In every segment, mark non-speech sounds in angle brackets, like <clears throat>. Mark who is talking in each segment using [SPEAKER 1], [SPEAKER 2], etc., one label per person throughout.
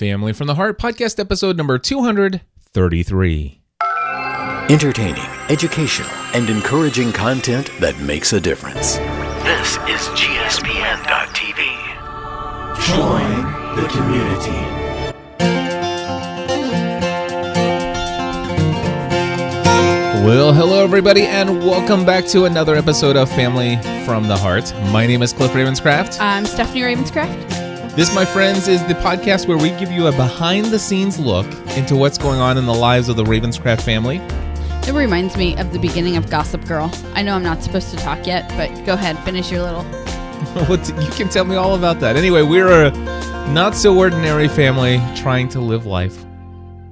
[SPEAKER 1] Family from the Heart podcast episode number 233.
[SPEAKER 2] Entertaining, educational, and encouraging content that makes a difference. This is GSPN.TV. Join the community.
[SPEAKER 1] Well, hello everybody and welcome back to another episode of Family from the Heart. My name is Cliff Ravenscraft.
[SPEAKER 3] I'm Stephanie Ravenscraft.
[SPEAKER 1] This, my friends, is the podcast where we give you a behind the scenes look into what's going on in the lives of the Ravenscraft family.
[SPEAKER 3] It reminds me of the beginning of Gossip Girl. I know I'm not supposed to talk yet, but go ahead, finish your little. <laughs>
[SPEAKER 1] What you can tell me all about that. Anyway, we're a not so ordinary family trying to live life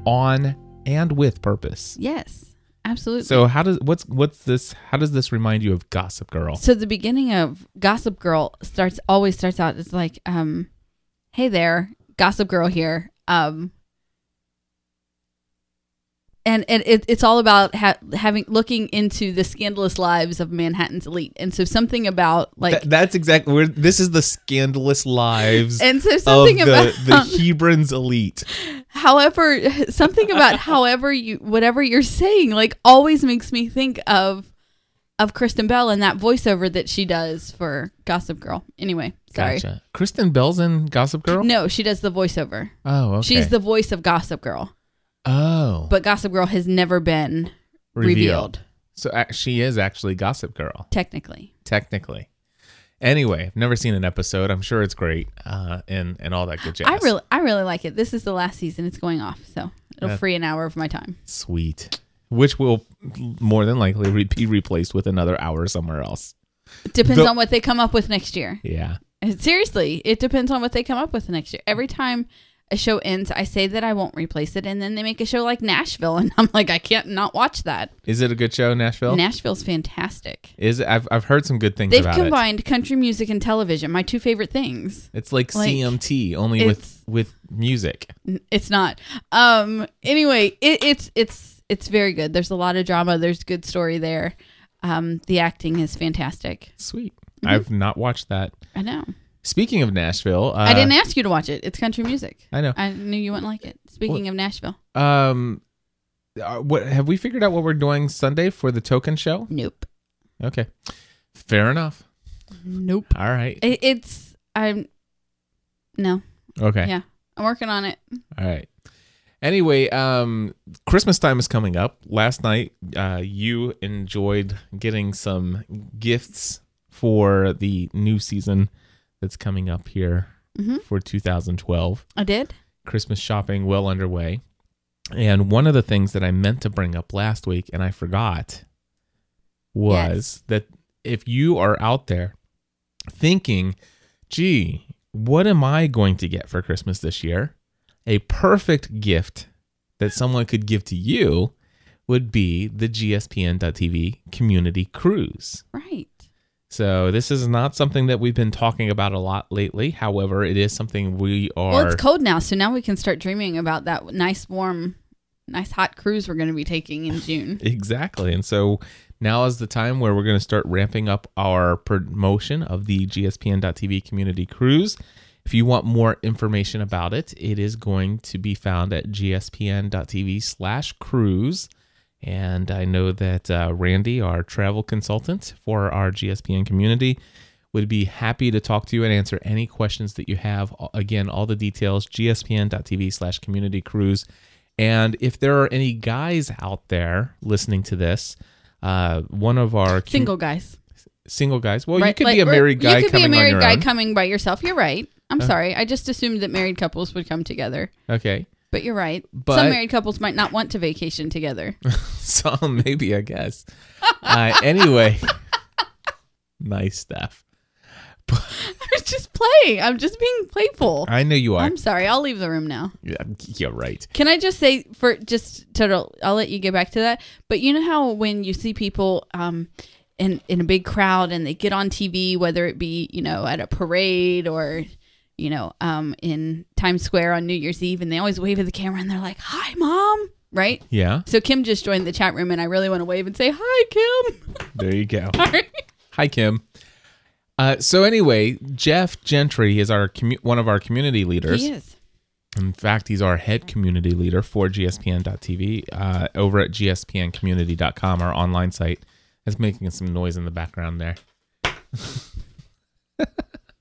[SPEAKER 1] on and with purpose.
[SPEAKER 3] Yes, absolutely.
[SPEAKER 1] So how does what's what's this how does this remind you of Gossip Girl?
[SPEAKER 3] So the beginning of Gossip Girl starts always starts out as like, um, "Hey there, Gossip Girl here." Um, and and it, it's all about ha- having looking into the scandalous lives of Manhattan's elite, and so something about like,
[SPEAKER 1] Th- that's exactly where this is the scandalous lives <laughs>
[SPEAKER 3] and so
[SPEAKER 1] of
[SPEAKER 3] something
[SPEAKER 1] the,
[SPEAKER 3] about
[SPEAKER 1] the <laughs> Hebrons elite.
[SPEAKER 3] however <laughs> something about however you whatever you're saying like always makes me think of of Kristen Bell and that voiceover that she does for Gossip Girl. Anyway, sorry.
[SPEAKER 1] Gotcha. Kristen Bell's in Gossip Girl.
[SPEAKER 3] No, she does the voiceover.
[SPEAKER 1] Oh, okay.
[SPEAKER 3] She's the voice of Gossip Girl,
[SPEAKER 1] oh
[SPEAKER 3] but Gossip Girl has never been revealed,
[SPEAKER 1] So uh, she is actually Gossip Girl,
[SPEAKER 3] technically.
[SPEAKER 1] technically. Anyway, I've never seen an episode. I'm sure it's great, uh, and and all that good jazz.
[SPEAKER 3] I really I really like it. This is the last season. It's going off, so it'll
[SPEAKER 1] Yeah.
[SPEAKER 3] free an hour of my time.
[SPEAKER 1] sweet, which will more than likely be replaced with another hour somewhere else.
[SPEAKER 3] Depends
[SPEAKER 1] The-
[SPEAKER 3] on what they come up with next year.
[SPEAKER 1] Yeah.
[SPEAKER 3] Seriously, it depends on what they come up with next year. Every time a show ends, I say that I won't replace it, and then they make a show like Nashville, and <laughs> I'm like, I can't not watch that.
[SPEAKER 1] Is it a good show, Nashville?
[SPEAKER 3] Nashville's fantastic.
[SPEAKER 1] is it? I've I've heard some good things
[SPEAKER 3] They've
[SPEAKER 1] about
[SPEAKER 3] combined country music and television, my two favorite things.
[SPEAKER 1] It's like,
[SPEAKER 3] like,
[SPEAKER 1] CMT, only with with music.
[SPEAKER 3] It's not. Um. Anyway, it, it's it's it's very good. There's a lot of drama. There's good story there. Um. The acting is fantastic.
[SPEAKER 1] Sweet.
[SPEAKER 3] Mm-hmm.
[SPEAKER 1] I've not watched that.
[SPEAKER 3] I know.
[SPEAKER 1] Speaking of Nashville, uh,
[SPEAKER 3] I didn't ask you to watch it. It's country music.
[SPEAKER 1] I know.
[SPEAKER 3] I knew you wouldn't like it. Speaking of Nashville,
[SPEAKER 1] Um, uh, what have we figured out what we're doing Sunday for the token show?
[SPEAKER 3] nope,
[SPEAKER 1] Okay, fair enough.
[SPEAKER 3] nope.
[SPEAKER 1] All right.
[SPEAKER 3] It, it's I'm no.
[SPEAKER 1] Okay.
[SPEAKER 3] Yeah, I'm working on it.
[SPEAKER 1] All right. Anyway, um, Christmas time is coming up. Last night, uh, you enjoyed getting some gifts for the new season that's coming up here
[SPEAKER 3] Mhm.
[SPEAKER 1] for 2012.
[SPEAKER 3] I did.
[SPEAKER 1] Christmas shopping well underway. And one of the things that I meant to bring up last week and I forgot was that if you are out there thinking, gee, what am I going to get for Christmas this year? A perfect gift that someone could give to you would be the GSPN.TV community cruise.
[SPEAKER 3] Right.
[SPEAKER 1] So this is not something that we've been talking about a lot lately. However, it is something we are
[SPEAKER 3] Well, it's cold now, so now we can start dreaming about that nice, warm, nice hot cruise we're going to be taking in June. <laughs>
[SPEAKER 1] Exactly. And so now is the time where we're going to start ramping up our promotion of the GSPN.TV community cruise. If you want more information about it, it is going to be found at gspn.tv slash cruise. And I know that uh, Randy, our travel consultant for our GSPN community, would be happy to talk to you and answer any questions that you have. Again, all the details, gspn.tv slash community cruise. And if there are any guys out there listening to this, uh, one of our com-
[SPEAKER 3] Single guys.
[SPEAKER 1] single guys. Well, you could
[SPEAKER 3] like,
[SPEAKER 1] be a married guy
[SPEAKER 3] You could
[SPEAKER 1] coming
[SPEAKER 3] be a married guy
[SPEAKER 1] own.
[SPEAKER 3] coming by yourself. You're right. I'm sorry. I just assumed that married couples would come together.
[SPEAKER 1] okay,
[SPEAKER 3] But you're right.
[SPEAKER 1] But-
[SPEAKER 3] Some married couples might not want to vacation together. <laughs>
[SPEAKER 1] so maybe I guess. Uh, anyway, <laughs> nice stuff. <laughs>
[SPEAKER 3] I'm just playing. I'm just being playful.
[SPEAKER 1] I know you are.
[SPEAKER 3] I'm sorry. I'll leave the room now.
[SPEAKER 1] yeah, you're right.
[SPEAKER 3] Can I just say for just total? I'll let you get back to that. But you know how when you see people um, in in a big crowd and they get on TV, whether it be you know at a parade or you know um, in Times Square on New Year's Eve, and they always wave at the camera and they're like, "Hi, mom." Right.
[SPEAKER 1] Yeah,
[SPEAKER 3] So Kim just joined the chat room, and I really want to wave and say, "Hi, Kim." <laughs>
[SPEAKER 1] there you go. <laughs> Hi, Kim. Uh, so anyway, Geoff Gentry is our commu- one of our community leaders.
[SPEAKER 3] he is.
[SPEAKER 1] In fact, he's our head community leader for GSPN.TV uh, over at gspncommunity.com, our online site. Is making some noise in the background there.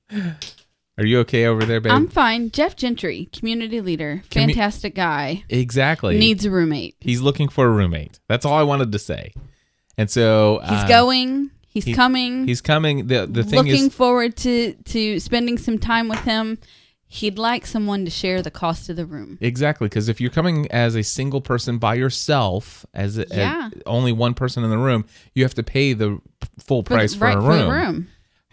[SPEAKER 1] <laughs> Are you okay over there, babe?
[SPEAKER 3] I'm fine. Geoff Gentry, community leader,
[SPEAKER 1] Commu-
[SPEAKER 3] fantastic guy,
[SPEAKER 1] exactly.
[SPEAKER 3] needs a roommate.
[SPEAKER 1] He's looking for a roommate. That's all I wanted to say. And so
[SPEAKER 3] He's
[SPEAKER 1] uh,
[SPEAKER 3] going. He's
[SPEAKER 1] he-
[SPEAKER 3] coming.
[SPEAKER 1] He's coming. The the thing
[SPEAKER 3] looking
[SPEAKER 1] is,
[SPEAKER 3] forward to to spending some time with him. He'd like someone to share the cost of the room.
[SPEAKER 1] Exactly, because if you're coming as a single person by yourself, as, a, as
[SPEAKER 3] Yeah.
[SPEAKER 1] only one person in the room, you have to pay the full
[SPEAKER 3] For the-
[SPEAKER 1] price for,
[SPEAKER 3] right
[SPEAKER 1] a
[SPEAKER 3] for
[SPEAKER 1] room.
[SPEAKER 3] the room.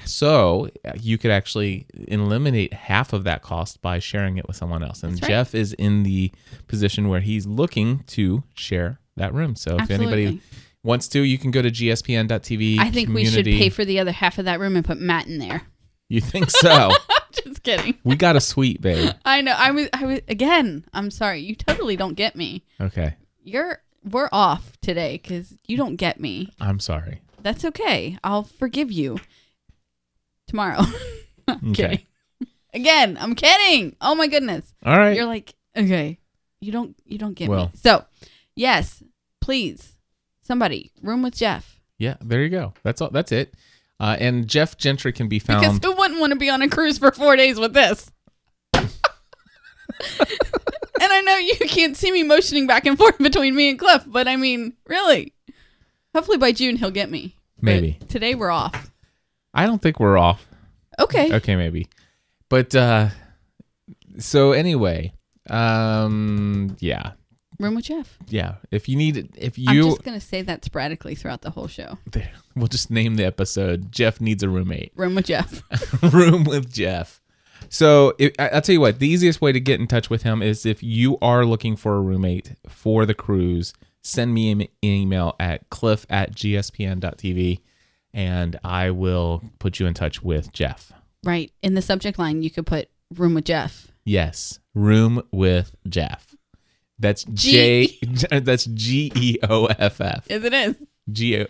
[SPEAKER 1] So uh, you could actually eliminate half of that cost by sharing it with someone else. And
[SPEAKER 3] right.
[SPEAKER 1] Geoff is in the position where he's looking to share that room. So if anybody wants to, you can go to gspn.tv.
[SPEAKER 3] I think we should pay for the other half of that room and put Matt in there.
[SPEAKER 1] You think <laughs> so?
[SPEAKER 3] Just kidding.
[SPEAKER 1] we got a suite, babe.
[SPEAKER 3] I know. I was. I was. Again. I'm sorry. You totally don't get me.
[SPEAKER 1] Okay,
[SPEAKER 3] You're. We're off today because you don't get me.
[SPEAKER 1] I'm sorry.
[SPEAKER 3] That's okay. I'll forgive you tomorrow. <laughs> I'm
[SPEAKER 1] Okay.
[SPEAKER 3] kidding. Again, I'm kidding. Oh my goodness.
[SPEAKER 1] All right.
[SPEAKER 3] You're like, okay, you don't you don't get
[SPEAKER 1] Well.
[SPEAKER 3] me. So, yes, please, somebody, room with Geoff.
[SPEAKER 1] Yeah, there you go. That's all. That's it. Uh, and Geoff Gentry can be found Because
[SPEAKER 3] who wouldn't want to be on a cruise for four days with this? <laughs> and I know you can't see me motioning back and forth between me and Cliff, but I mean, really. Hopefully by June he'll get me. But
[SPEAKER 1] Maybe.
[SPEAKER 3] today we're off.
[SPEAKER 1] I don't think we're off.
[SPEAKER 3] Okay.
[SPEAKER 1] Okay, maybe. But uh, so anyway, um, yeah,
[SPEAKER 3] Room with Geoff.
[SPEAKER 1] yeah. If you need, if you I'm
[SPEAKER 3] just gonna say that sporadically throughout the whole show. <laughs>
[SPEAKER 1] there, we'll just name the episode. Geoff needs a roommate.
[SPEAKER 3] Room with Geoff. <laughs>
[SPEAKER 1] room with Geoff. So I- I'll tell you what, the easiest way to get in touch with him is if you are looking for a roommate for the cruise, send me an email at cliff at gspn.tv and I will put you in touch with Geoff.
[SPEAKER 3] right. In the subject line, you could put room with Geoff.
[SPEAKER 1] Yes, room with Geoff. That's
[SPEAKER 3] G-
[SPEAKER 1] J. <laughs> That's G E O F F.
[SPEAKER 3] Yes, it is.
[SPEAKER 1] G O.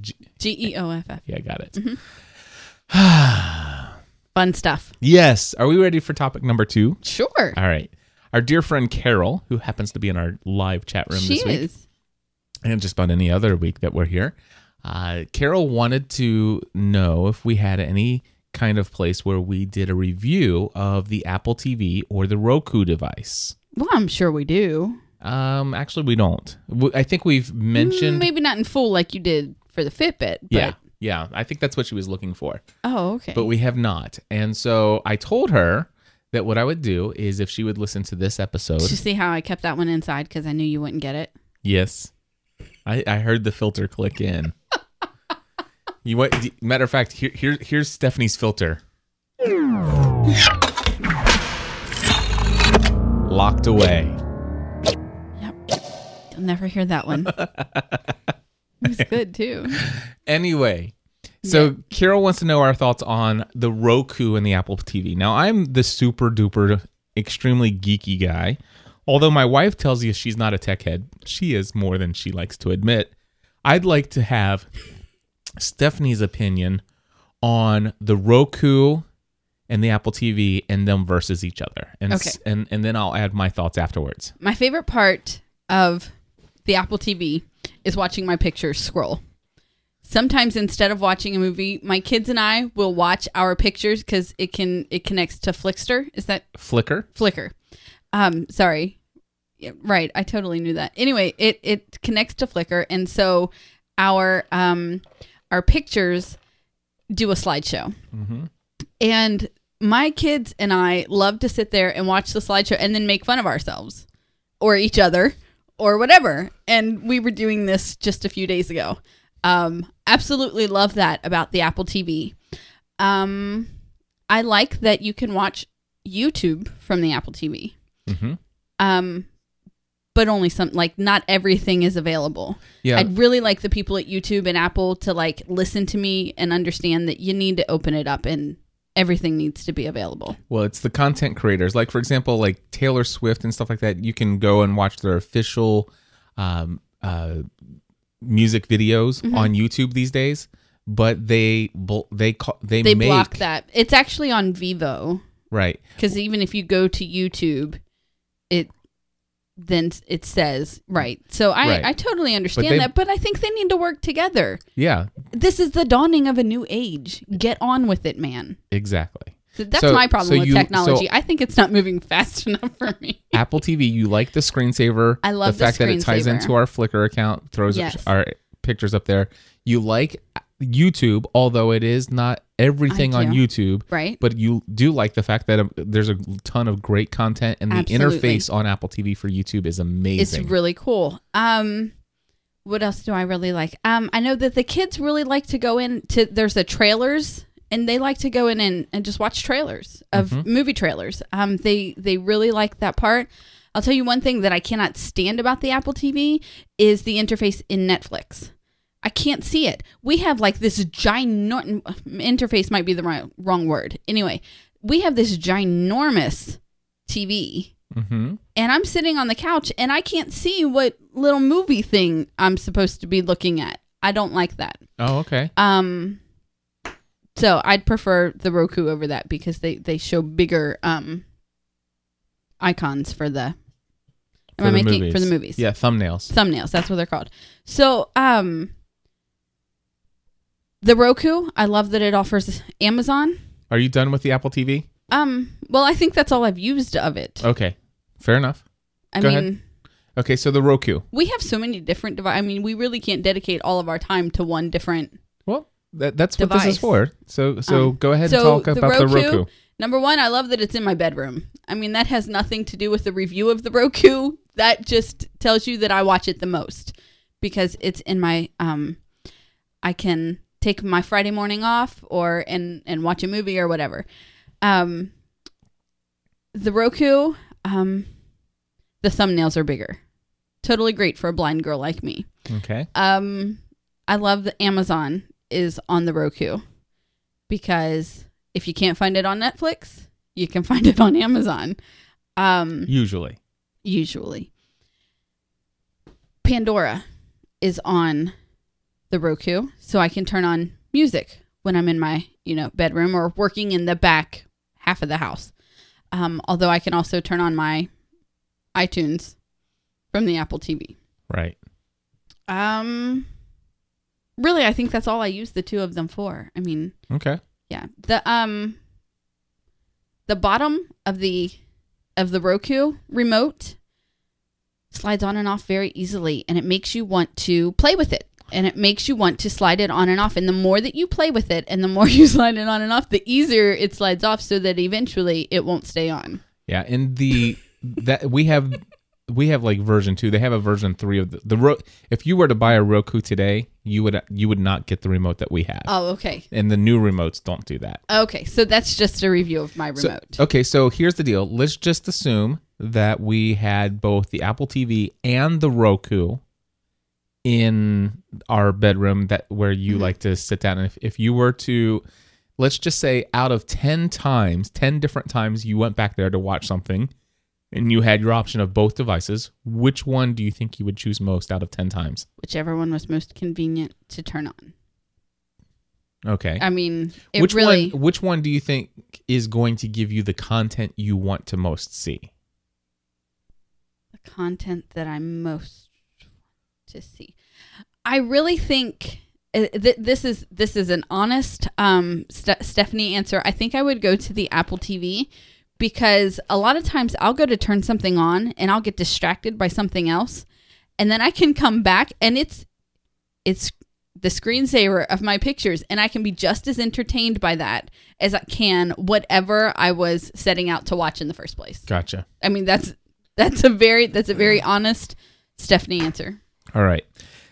[SPEAKER 1] G-
[SPEAKER 3] E O F F.
[SPEAKER 1] Yeah, I got it. Mm-hmm. <sighs>
[SPEAKER 3] Fun stuff.
[SPEAKER 1] Yes. Are we ready for topic number two?
[SPEAKER 3] Sure.
[SPEAKER 1] All right. Our dear friend Carol, who happens to be in our live chat room
[SPEAKER 3] she
[SPEAKER 1] this week,
[SPEAKER 3] is.
[SPEAKER 1] and just about any other week that we're here, uh, Carol wanted to know if we had any kind of place where we did a review of the Apple TV or the Roku device.
[SPEAKER 3] Well, I'm sure we do.
[SPEAKER 1] Um, actually, we don't. I think we've mentioned.
[SPEAKER 3] Maybe not in full like you did for the Fitbit. But,
[SPEAKER 1] yeah, yeah. I think that's what she was looking for,
[SPEAKER 3] Oh, okay.
[SPEAKER 1] but we have not. And so I told her that what I would do is if she would listen to this episode.
[SPEAKER 3] Did you see how I kept that one inside because I knew you wouldn't get it?
[SPEAKER 1] Yes. I, I heard the filter click in. You what matter of fact, here, here here's Stephanie's filter. Locked away.
[SPEAKER 3] Yep. You'll never hear that one. <laughs> it was good too.
[SPEAKER 1] Anyway, so Carol wants to know our thoughts on the Roku and the Apple TV. Now, I'm the super duper extremely geeky guy. Although my wife tells you she's not a tech head, she is more than she likes to admit. I'd like to have Stephanie's opinion on the Roku and the Apple TV and them versus each other. And s- and and then I'll add my thoughts afterwards.
[SPEAKER 3] My favorite part of the Apple TV is watching my pictures scroll. Sometimes instead of watching a movie, my kids and I will watch our pictures because it can it connects to Flickster. Is that
[SPEAKER 1] Flickr.
[SPEAKER 3] Flickr? Um, sorry. Yeah, right, I totally knew that. Anyway, it it connects to Flickr, and so our um our pictures do a slideshow. And my kids and I love to sit there and watch the slideshow and then make fun of ourselves or each other or whatever. And we were doing this just a few days ago. Um, absolutely love that about the Apple TV. Um, I like that you can watch YouTube from the Apple TV.
[SPEAKER 1] Mhm.
[SPEAKER 3] Um, but only some like not everything is available.
[SPEAKER 1] Yeah.
[SPEAKER 3] I'd really like the people at YouTube and Apple to like listen to me and understand that you need to open it up and everything needs to be available.
[SPEAKER 1] Well, it's the content creators. Like for example, like Taylor Swift and stuff like that. You can go and watch their official um, uh, music videos
[SPEAKER 3] Mm-hmm.
[SPEAKER 1] on YouTube these days. But they they they,
[SPEAKER 3] They
[SPEAKER 1] make
[SPEAKER 3] block that. It's actually on Vevo
[SPEAKER 1] right.
[SPEAKER 3] because even if you go to YouTube, it then it says right. So I
[SPEAKER 1] Right.
[SPEAKER 3] I totally understand
[SPEAKER 1] they-
[SPEAKER 3] that, but I think they need to work together.
[SPEAKER 1] Yeah,
[SPEAKER 3] This is the dawning of a new age. Get on with it, man.
[SPEAKER 1] exactly.
[SPEAKER 3] So that's
[SPEAKER 1] So-
[SPEAKER 3] my problem
[SPEAKER 1] so
[SPEAKER 3] with
[SPEAKER 1] you-
[SPEAKER 3] technology.
[SPEAKER 1] so-
[SPEAKER 3] I think it's not moving <laughs> fast enough for me.
[SPEAKER 1] Apple TV, you like the screensaver.
[SPEAKER 3] I love
[SPEAKER 1] the
[SPEAKER 3] the
[SPEAKER 1] fact that it ties into our Flickr account, throws
[SPEAKER 3] Yes.
[SPEAKER 1] our pictures up there. You like YouTube, although it is not everything on. YouTube.
[SPEAKER 3] Right?
[SPEAKER 1] But you do like the fact that um, there's a ton of great content, and the
[SPEAKER 3] Absolutely.
[SPEAKER 1] interface on Apple TV for YouTube is amazing.
[SPEAKER 3] It's really cool. Um what else do I really like? Um I know that the kids really like to go in to there's the trailers and they like to go in and, and just watch trailers of
[SPEAKER 1] Mm-hmm.
[SPEAKER 3] movie trailers. Um they they really like that part. I'll tell you one thing that I cannot stand about the Apple TV is the interface in Netflix. I can't see it. We have like this ginormous interface might be the wrong, wrong word. Anyway, we have this ginormous TV
[SPEAKER 1] hmm
[SPEAKER 3] and I'm sitting on the couch and I can't see what little movie thing I'm supposed to be looking at. I don't like that.
[SPEAKER 1] Oh, okay.
[SPEAKER 3] Um so I'd prefer the Roku over that because they they show bigger um icons for the Am
[SPEAKER 1] For
[SPEAKER 3] I making
[SPEAKER 1] movies.
[SPEAKER 3] for the movies?
[SPEAKER 1] Yeah, thumbnails.
[SPEAKER 3] Thumbnails, that's what they're called. So, um the Roku, I love that it offers Amazon.
[SPEAKER 1] Are you done with the Apple TV?
[SPEAKER 3] Um well, I think that's all I've used of it.
[SPEAKER 1] Okay, fair enough.
[SPEAKER 3] I
[SPEAKER 1] go
[SPEAKER 3] mean,
[SPEAKER 1] ahead. Okay, so the Roku.
[SPEAKER 3] we have so many different devices. I mean, we really can't dedicate all of our time to one different.
[SPEAKER 1] Well, that, that's what this is for. So, so
[SPEAKER 3] Um,
[SPEAKER 1] go ahead and
[SPEAKER 3] so
[SPEAKER 1] talk
[SPEAKER 3] the
[SPEAKER 1] about the
[SPEAKER 3] Roku-
[SPEAKER 1] Roku.
[SPEAKER 3] Number one, I love that it's in my bedroom. I mean, that has nothing to do with the review of the Roku. <laughs> That just tells you that I watch it the most because it's in my. Um, I can take my Friday morning off or and and watch a movie or whatever. Um, the Roku, um, the thumbnails are bigger. Totally great for a blind girl like me.
[SPEAKER 1] Okay.
[SPEAKER 3] Um, I love that Amazon is on the Roku because if you can't find it on Netflix, you can <laughs> find it on Amazon. Um,
[SPEAKER 1] Usually.
[SPEAKER 3] usually, Pandora is on the Roku, so I can turn on music when I'm in my you know bedroom or working in the back half of the house. Um, although I can also turn on my iTunes from the Apple TV.
[SPEAKER 1] Right.
[SPEAKER 3] Um, really, I think that's all I use the two of them for. I mean,
[SPEAKER 1] Okay.
[SPEAKER 3] yeah, the um, the bottom of the of the Roku remote slides on and off very easily, and it makes you want to play with it. And it makes you want to slide it on and off. And the more that you play with it and the <laughs> more you slide it on and off, the easier it slides off so that eventually it won't stay on.
[SPEAKER 1] Yeah, and the that we have we have like version 2. They have a version 3 of the, the Ro- if you were to buy a Roku today, you would you would not get the remote that we have.
[SPEAKER 3] Oh, okay.
[SPEAKER 1] and the new remotes don't do that.
[SPEAKER 3] Okay. So that's just a review of my
[SPEAKER 1] So-
[SPEAKER 3] remote.
[SPEAKER 1] okay, so here's the deal. Let's just assume that we had both the Apple TV and the Roku in our bedroom that where you
[SPEAKER 3] Mm-hmm.
[SPEAKER 1] like to sit down and if, if you were to let's just say out of 10 times 10 different times you went back there to watch something and you had your option of both devices which one do you think you would choose most out of 10 times
[SPEAKER 3] Whichever one was most convenient to turn on.
[SPEAKER 1] okay
[SPEAKER 3] I mean,
[SPEAKER 1] which
[SPEAKER 3] really.
[SPEAKER 1] one which one do you think is going to give you the content you want to most see
[SPEAKER 3] the content that I most to see. I really think uh, th- this is this is an honest um, Ste- Stephanie answer. I think I would go to the Apple TV because a lot of times I'll go to turn something on and I'll get distracted by something else, and then I can come back and it's it's the screensaver of my pictures and I can be just as entertained by that as I can whatever I was setting out to watch in the first place.
[SPEAKER 1] gotcha
[SPEAKER 3] I mean, that's that's a very that's a very honest Stephanie answer.
[SPEAKER 1] All right.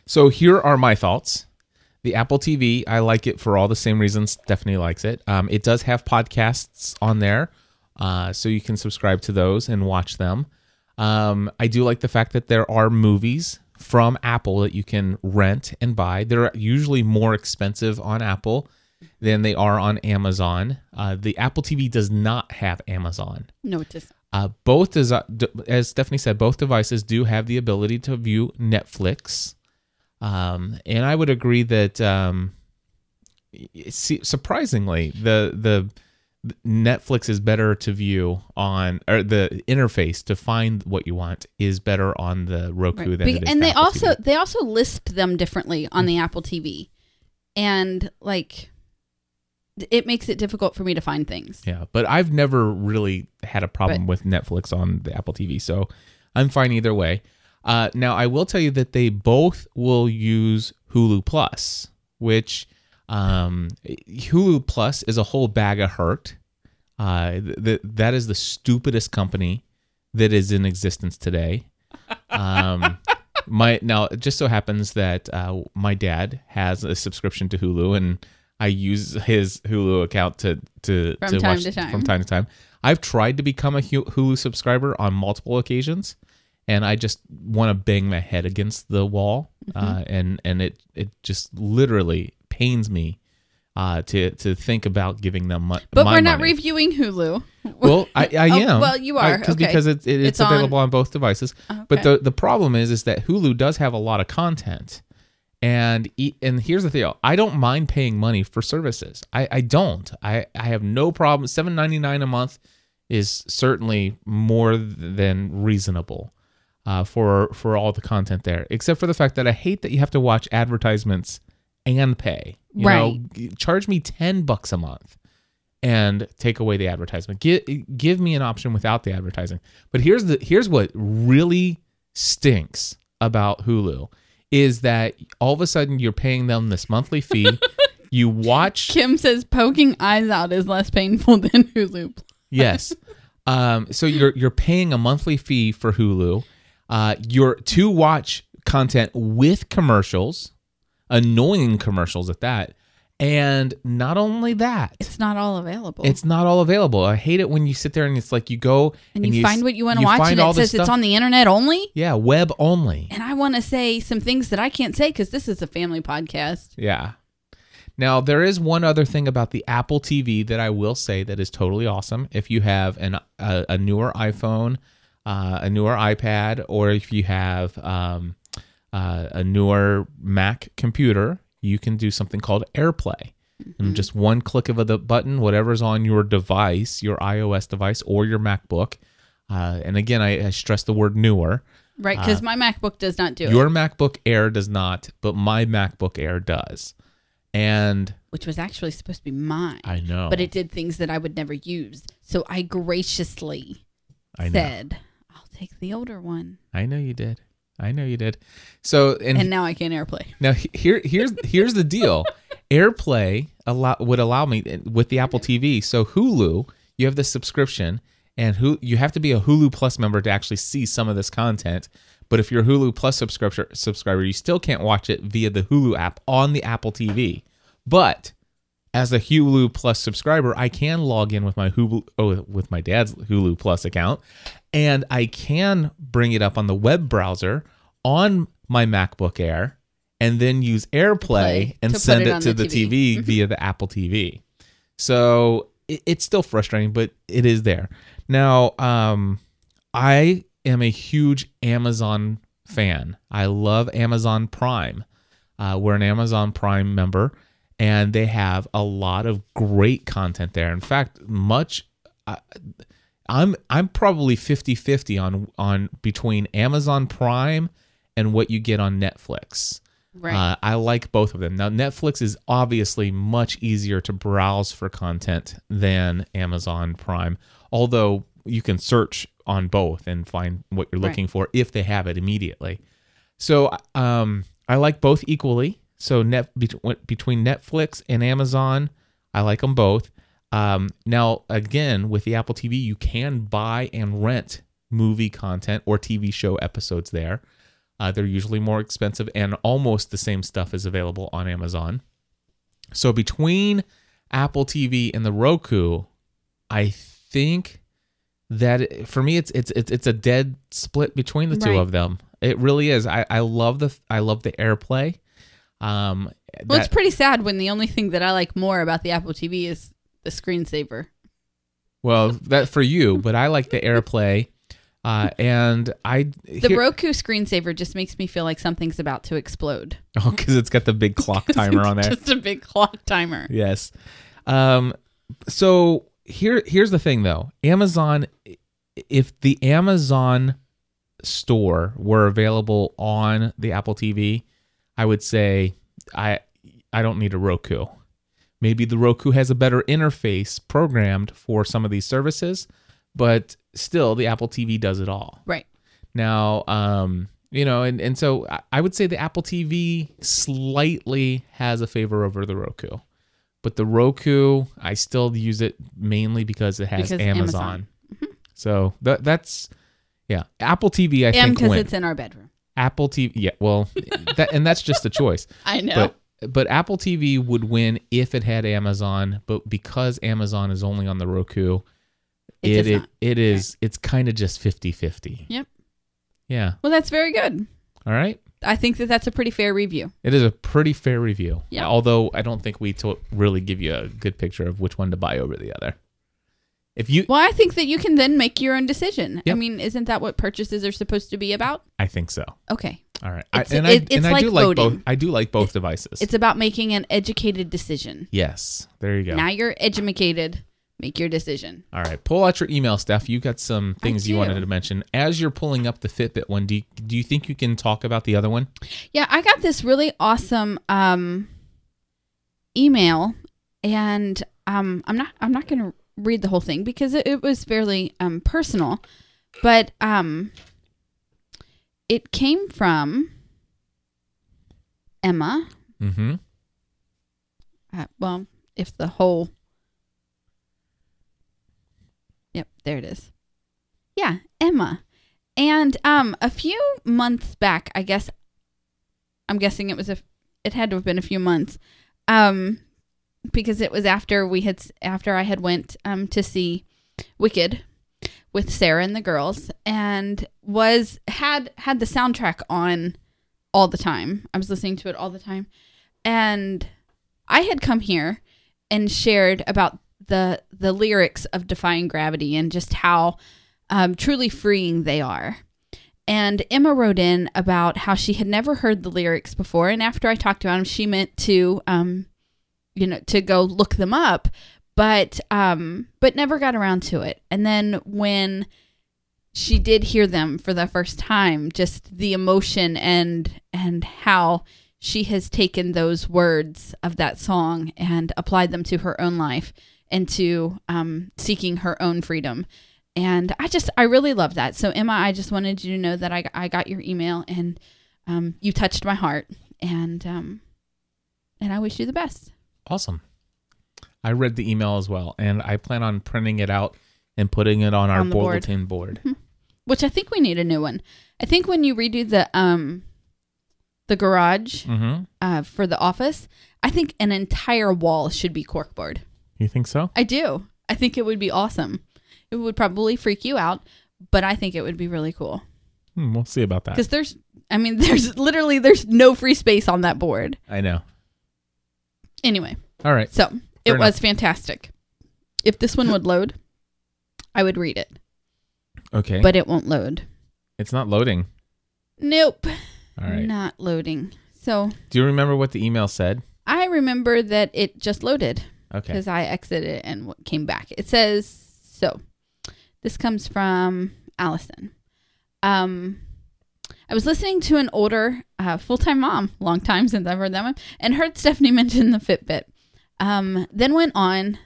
[SPEAKER 1] So here are my thoughts. The Apple TV, I like it for all the same reasons Stephanie likes it. Um, it does have podcasts on there, uh, so you can subscribe to those and watch them. Um, I do like the fact that there are movies from Apple that you can rent and buy. They're usually more expensive on Apple than they are on Amazon. Uh, the Apple TV does not have Amazon.
[SPEAKER 3] No, it doesn't.
[SPEAKER 1] Uh, both desi- as Stephanie said, both devices do have the ability to view Netflix, um, and I would agree that um, surprisingly, the the Netflix is better to view on, or the interface to find what you want is better on the Roku
[SPEAKER 3] Right.
[SPEAKER 1] than
[SPEAKER 3] Be-
[SPEAKER 1] it is
[SPEAKER 3] and
[SPEAKER 1] the
[SPEAKER 3] they
[SPEAKER 1] Apple
[SPEAKER 3] also
[SPEAKER 1] TV.
[SPEAKER 3] they also list them differently on the Apple TV, and like it makes it difficult for me to find things.
[SPEAKER 1] Yeah, but I've never really had a problem with Netflix on the Apple TV, so I'm fine either way. Uh, now, I will tell you that they both will use Hulu Plus, which um, Hulu Plus is a whole bag of hurt. Uh, th- th- that is the stupidest company that is in existence today. Um, <laughs> my now it just so happens that uh, my dad has a subscription to Hulu, and I use his Hulu account to to,
[SPEAKER 3] From
[SPEAKER 1] to
[SPEAKER 3] time
[SPEAKER 1] watch
[SPEAKER 3] to time.
[SPEAKER 1] from time to time. I've tried to become a Hulu subscriber on multiple occasions, and I just want to bang my head against the wall,
[SPEAKER 3] Mm-hmm.
[SPEAKER 1] uh, and and it it just literally pains me uh, to to think about giving them mo-
[SPEAKER 3] But we're not
[SPEAKER 1] money.
[SPEAKER 3] reviewing Hulu. <laughs>
[SPEAKER 1] Well, I, I
[SPEAKER 3] Oh,
[SPEAKER 1] am.
[SPEAKER 3] well, you are,
[SPEAKER 1] I-
[SPEAKER 3] okay.
[SPEAKER 1] because it, it, it's,
[SPEAKER 3] It's
[SPEAKER 1] available on, both devices. But the the problem is, is that Hulu does have a lot of content, and and here's the deal: I don't mind paying money for services. I, I don't. I, I have no problem. Seven ninety nine a month is certainly more than reasonable uh, for for all the content there, except for the fact that I hate that you have to watch advertisements and pay. You
[SPEAKER 3] Right.
[SPEAKER 1] g- charge me ten bucks a month and take away the advertisement. Give give me an option without the advertising. But here's the here's what really stinks about Hulu is that all of a sudden you're paying them this monthly fee. <laughs> you watch
[SPEAKER 3] Kim says poking eyes out is less painful <laughs> than Hulu.
[SPEAKER 1] yes. Um, so you're you're paying a monthly fee for Hulu. Uh, you're to watch content with commercials, annoying commercials at that. And not only that,
[SPEAKER 3] It's not all available.
[SPEAKER 1] it's not all available. I hate it when you sit there and it's like you go
[SPEAKER 3] and you find what you want to watch, and it says it's on the internet only.
[SPEAKER 1] yeah web only.
[SPEAKER 3] And I want to say some things that I can't say because this is a family podcast.
[SPEAKER 1] Yeah. Now there is one other thing about the Apple TV that I will say that is totally awesome. If you have an a, a newer iPhone, uh, a newer iPad, or if you have um, uh, a newer Mac computer, you can do something called AirPlay. And just one click of the button, whatever's on your device, your iOS device or your MacBook. Uh, and again, I, I stress the word newer.
[SPEAKER 3] Right, because my MacBook does not do
[SPEAKER 1] Your
[SPEAKER 3] it, Your
[SPEAKER 1] MacBook Air does not, but my MacBook Air does. And
[SPEAKER 3] which was actually supposed to be mine.
[SPEAKER 1] I know.
[SPEAKER 3] But it did things that I would never use. So I graciously
[SPEAKER 1] I
[SPEAKER 3] said, I'll take the older one.
[SPEAKER 1] I know you did. I know you did. So and,
[SPEAKER 3] And now I can't AirPlay.
[SPEAKER 1] now here here's here's the deal. <laughs> AirPlay allow would allow me with the Apple TV. So Hulu, you have the subscription, and who you have to be a Hulu Plus member to actually see some of this content. But if you're a Hulu Plus subscriber, subscriber, you still can't watch it via the Hulu app on the Apple TV. But as a Hulu Plus subscriber, I can log in with my Hulu oh, with my dad's Hulu Plus account, and I can bring it up on the web browser on my MacBook Air, and then use AirPlay
[SPEAKER 3] Play
[SPEAKER 1] and send
[SPEAKER 3] it
[SPEAKER 1] it, to
[SPEAKER 3] the
[SPEAKER 1] the
[SPEAKER 3] TV.
[SPEAKER 1] TV via the Apple TV. So it, it's still frustrating, but it is there. Now, um, I am a huge Amazon fan. I love Amazon Prime. Uh, we're an Amazon Prime member, and they have a lot of great content there. In fact, much. Uh, I'm I'm probably 50-50 on on between Amazon Prime and what you get on Netflix.
[SPEAKER 3] Right.
[SPEAKER 1] Uh, I like both of them. Now, Netflix is obviously much easier to browse for content than Amazon Prime, although you can search on both and find what you're looking for if they have it immediately. So, um, I like both equally. So, net between Netflix and Amazon, I like them both. Um, now, again, with the Apple TV, you can buy and rent movie content or TV show episodes there. Uh, they're usually more expensive, and almost the same stuff is available on Amazon. So between Apple TV and the Roku, I think that for me it's it's it's, a dead split between the two of them. It really is. I, I love the I love the AirPlay. Um,
[SPEAKER 3] well,
[SPEAKER 1] that-
[SPEAKER 3] it's pretty sad when the only thing that I like more about the Apple TV is the screensaver.
[SPEAKER 1] well that for you, but I like the AirPlay. Uh, and I
[SPEAKER 3] The Roku screensaver just makes me feel like something's about to explode. <laughs>
[SPEAKER 1] oh because it's got the big clock <laughs> timer on there.
[SPEAKER 3] Just a big clock timer.
[SPEAKER 1] Yes. Um, so here here's the thing though. Amazon if the Amazon store were available on the Apple TV, I would say I I don't need a Roku. Maybe the Roku has a better interface programmed for some of these services, but still the Apple TV does it all.
[SPEAKER 3] Right.
[SPEAKER 1] Now, um, you know, and, and so I- would say the Apple TV slightly has a favor over the Roku. But the Roku, I still use it mainly because it has
[SPEAKER 3] Because
[SPEAKER 1] Amazon.
[SPEAKER 3] Amazon.
[SPEAKER 1] So that that's yeah. Apple TV I
[SPEAKER 3] And
[SPEAKER 1] think
[SPEAKER 3] because it's in our bedroom.
[SPEAKER 1] Apple TV yeah, well that and that's just a choice. <laughs>
[SPEAKER 3] I know.
[SPEAKER 1] But but Apple TV would win if it had Amazon, but because Amazon is only on the Roku,
[SPEAKER 3] It
[SPEAKER 1] it it, it is it's kind of just 50-50.
[SPEAKER 3] Yep.
[SPEAKER 1] Yeah.
[SPEAKER 3] well, that's very good.
[SPEAKER 1] All right.
[SPEAKER 3] I think that that's a pretty fair review.
[SPEAKER 1] It is a pretty fair review.
[SPEAKER 3] Yeah.
[SPEAKER 1] Although I don't think we to- really give you a good picture of which one to buy over the other. If you,
[SPEAKER 3] Well, I think that you can then make your own decision. I mean, isn't that what purchases are supposed to be about?
[SPEAKER 1] I think so.
[SPEAKER 3] Okay.
[SPEAKER 1] All right. I, and
[SPEAKER 3] it-
[SPEAKER 1] I, and
[SPEAKER 3] it's
[SPEAKER 1] I do
[SPEAKER 3] like
[SPEAKER 1] like both. I do like both devices.
[SPEAKER 3] It's about making an educated decision.
[SPEAKER 1] yes. There you go.
[SPEAKER 3] Now you're educated. Make your decision.
[SPEAKER 1] All right. Pull out your email, Steph. You got some things you wanted to mention. As you're pulling up the Fitbit one, do you, do you think you can talk about the other one?
[SPEAKER 3] Yeah, I got this really awesome um, email, and um, I'm not I'm not going to read the whole thing because it, it was fairly um, personal, but um, it came from Emma.
[SPEAKER 1] Mm-hmm.
[SPEAKER 3] Uh, well, if the whole. Yep, there it is. Yeah, Emma. And um a few months back, I guess I'm guessing it was a it had to have been a few months. Um because it was after we had after I had went um to see Wicked with Sarah and the girls and was had had the soundtrack on all the time. I was listening to it all the time. And I had come here and shared about the the lyrics of Defying Gravity and just how um, truly freeing they are. And Emma wrote in about how she had never heard the lyrics before, and after I talked about them, she meant to, um, you know, to go look them up, but um, but never got around to it. And then when she did hear them for the first time, just the emotion and and how she has taken those words of that song and applied them to her own life and to um, seeking her own freedom. And I just, I really love that. So, Emma, I just wanted you to know that I, I got your email and um, you touched my heart. And, um, and I wish you the best.
[SPEAKER 1] Awesome. I read the email as well, and I plan on printing it out and putting it on our
[SPEAKER 3] On board.
[SPEAKER 1] bulletin board.
[SPEAKER 3] Which I think we need a new one. I think when you redo the um, the garage
[SPEAKER 1] Mm-hmm.
[SPEAKER 3] uh, for the office, I think an entire wall should be corkboard.
[SPEAKER 1] You think so?
[SPEAKER 3] I do. I think it would be awesome. It would probably freak you out, but I think it would be really cool
[SPEAKER 1] Hmm, we'll see about that.
[SPEAKER 3] because there's, I mean, <laughs> there's literally there's no free space on that board.
[SPEAKER 1] I know.
[SPEAKER 3] Anyway,
[SPEAKER 1] All right.
[SPEAKER 3] so it
[SPEAKER 1] Fair
[SPEAKER 3] was fantastic. If this one would load, I would read it,
[SPEAKER 1] Okay.
[SPEAKER 3] but it won't load.
[SPEAKER 1] it's not loading.
[SPEAKER 3] Nope,
[SPEAKER 1] All right.
[SPEAKER 3] not loading. So
[SPEAKER 1] Do you remember what the email said?
[SPEAKER 3] I remember that it just loaded.
[SPEAKER 1] Okay.
[SPEAKER 3] because I exited and came back. It says so. This comes from Allison. Um, I was listening to an older uh, full time mom, long time since I've heard that one, and heard Stephanie mention the Fitbit. Um, then went on.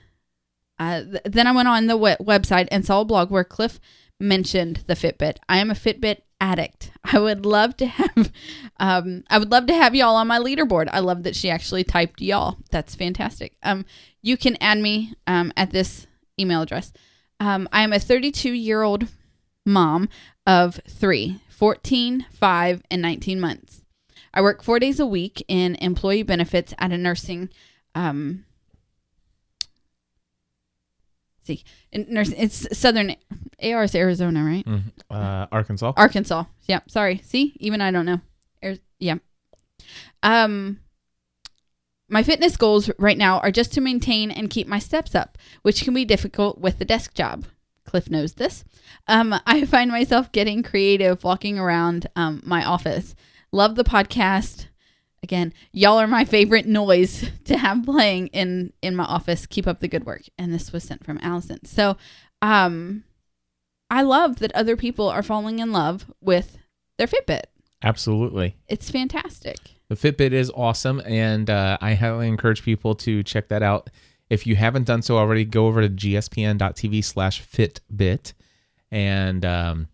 [SPEAKER 3] Uh, th- then I went on the we- website and saw a blog where Cliff mentioned the Fitbit. I am a Fitbit addict. <laughs> I would love to have, um, I would love to have y'all on my leaderboard. I love that she actually typed y'all. That's fantastic. Um, you can add me um, at this email address. Um, I am a 32 year old mom of three 14, 5, and 19 months. I work four days a week in employee benefits at a nursing. Um, see, in nursing, it's Southern AR is Arizona, right?
[SPEAKER 1] Mhm. Uh, Arkansas.
[SPEAKER 3] Arkansas. Yeah, sorry. See, even I don't know. Ar- yeah. Um my fitness goals right now are just to maintain and keep my steps up, which can be difficult with the desk job. Cliff knows this. Um, I find myself getting creative walking around um, my office. Love the podcast. Again, y'all are my favorite noise <laughs> to have playing in in my office. Keep up the good work. And this was sent from Allison. So, um I love that other people are falling in love with their Fitbit.
[SPEAKER 1] Absolutely.
[SPEAKER 3] It's fantastic.
[SPEAKER 1] The Fitbit is awesome, and uh, I highly encourage people to check that out. If you haven't done so already, go over to gspn.tv slash Fitbit. And um,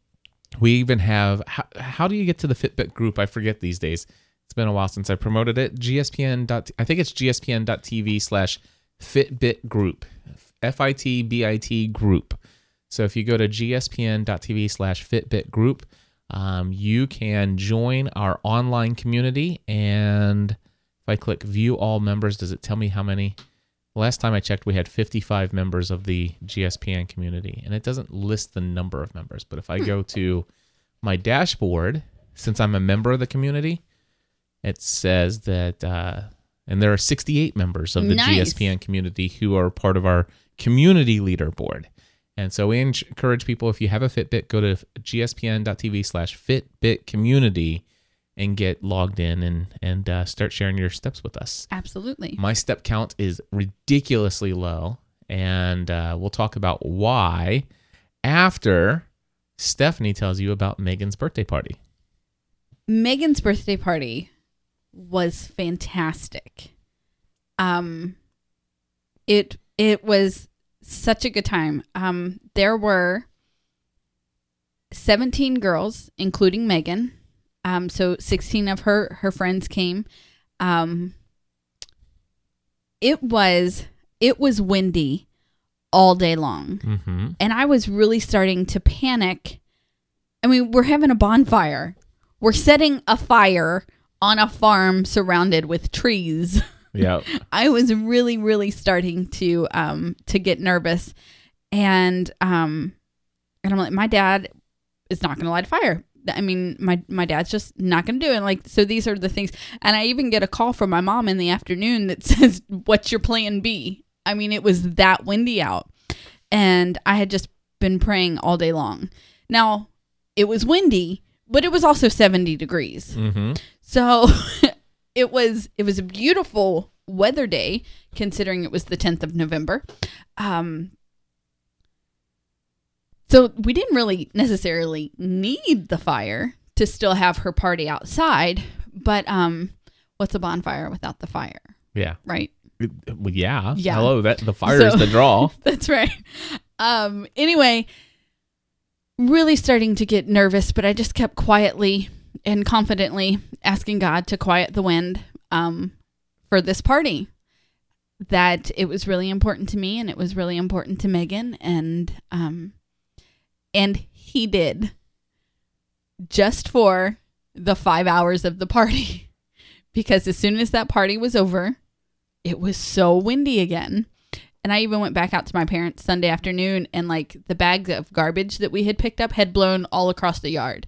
[SPEAKER 1] we even have, how, how do you get to the Fitbit group? I forget these days. It's been a while since I promoted it. GSPN. I think it's gspn.tv slash Fitbit group, F I T B I T group. So if you go to gspn.tv slash Fitbit group, um, you can join our online community. And if I click view all members, does it tell me how many? Last time I checked, we had 55 members of the GSPN community, and it doesn't list the number of members. But if I go to my dashboard, since I'm a member of the community, it says that, uh, and there are 68 members of the
[SPEAKER 3] Nice.
[SPEAKER 1] GSPN community who are part of our community leaderboard. And so we encourage people if you have a Fitbit, go to gspn.tv slash Fitbit community and get logged in and and uh, start sharing your steps with us.
[SPEAKER 3] Absolutely.
[SPEAKER 1] My step count is ridiculously low, and uh, we'll talk about why after Stephanie tells you about Megan's birthday party.
[SPEAKER 3] Megan's birthday party was fantastic. Um it it was such a good time. Um there were 17 girls including Megan. Um so 16 of her her friends came. Um it was it was windy all day long
[SPEAKER 1] Mm-hmm.
[SPEAKER 3] and I was really starting to panic. I mean, we're having a bonfire. We're setting a fire on a farm surrounded with trees. <laughs>
[SPEAKER 1] Yeah.
[SPEAKER 3] I was really, really starting to um to get nervous, and um, and I'm like, my dad is not going to light a fire. I mean, my my dad's just not going to do it. Like, so these are the things. And I even get a call from my mom in the afternoon that <laughs> says, "What's your plan B?" I mean, it was that windy out, and I had just been praying all day long. Now, it was windy, but it was also 70 degrees.
[SPEAKER 1] Mm-hmm.
[SPEAKER 3] So <laughs> it was it was a beautiful weather day considering it was the 10th of November. Um so we didn't really necessarily need the fire to still have her party outside, but um what's a bonfire without the fire,
[SPEAKER 1] Yeah.
[SPEAKER 3] right?
[SPEAKER 1] Well, yeah.
[SPEAKER 3] Yeah.
[SPEAKER 1] Hello. That the fire is the draw. <laughs>
[SPEAKER 3] That's right. Um anyway, really starting to get nervous, but I just kept quietly and confidently asking God to quiet the wind um for this party. That it was really important to me and it was really important to Megan and um and he did just for the 5 hours of the party. <laughs> Because as soon as that party was over, it was so windy again. And I even went back out to my parents Sunday afternoon and like the bags of garbage that we had picked up had blown all across the yard.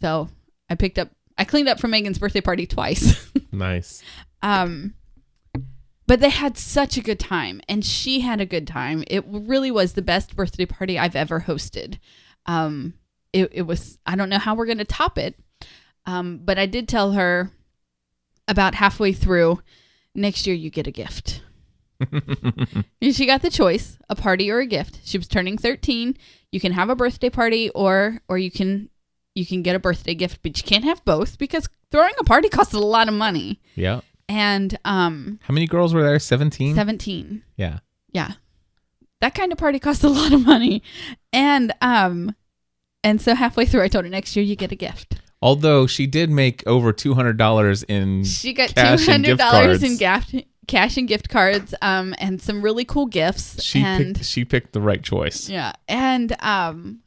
[SPEAKER 3] So I picked up I cleaned up for Megan's birthday party twice. <laughs>
[SPEAKER 1] nice.
[SPEAKER 3] um but they had such a good time and she had a good time. It really was the best birthday party I've ever hosted. Um it, it was I don't know how we're gonna top it. Um, but I did tell her about halfway through next year you get a gift. And <laughs> she got the choice, a party or a gift. She was turning 13. You can have a birthday party or or you can you can get a birthday gift, but you can't have both because throwing a party <laughs> costs a lot of money.
[SPEAKER 1] Yeah.
[SPEAKER 3] And um
[SPEAKER 1] How many girls were there? 17?
[SPEAKER 3] 17.
[SPEAKER 1] Yeah.
[SPEAKER 3] Yeah. That kind of party <laughs> costs a lot of money. And um and so halfway through I told her next year you get a gift.
[SPEAKER 1] Although she did make over $200 in
[SPEAKER 3] She got
[SPEAKER 1] cash and gift
[SPEAKER 3] $200
[SPEAKER 1] cards.
[SPEAKER 3] in gift cash and gift cards um and some really cool gifts
[SPEAKER 1] She
[SPEAKER 3] and
[SPEAKER 1] picked, she picked the right choice.
[SPEAKER 3] Yeah. And um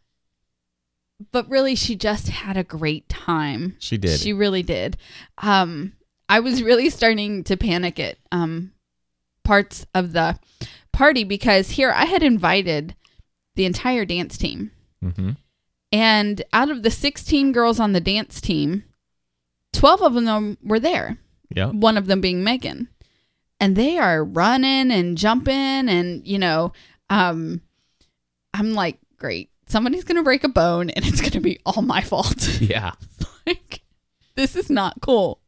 [SPEAKER 3] but really she just had a great time.
[SPEAKER 1] She did.
[SPEAKER 3] She really did. Um I was really starting to panic at um parts of the party because here I had invited the entire dance team.
[SPEAKER 1] hmm
[SPEAKER 3] And out of the 16 girls on the dance team, 12 of them were there
[SPEAKER 1] Yeah.
[SPEAKER 3] one of them being Megan. And they are running and jumping and, you know, um I'm like, great. Somebody's going to break a bone and it's going to be all my fault. <laughs>
[SPEAKER 1] Yeah.
[SPEAKER 3] like this is not cool.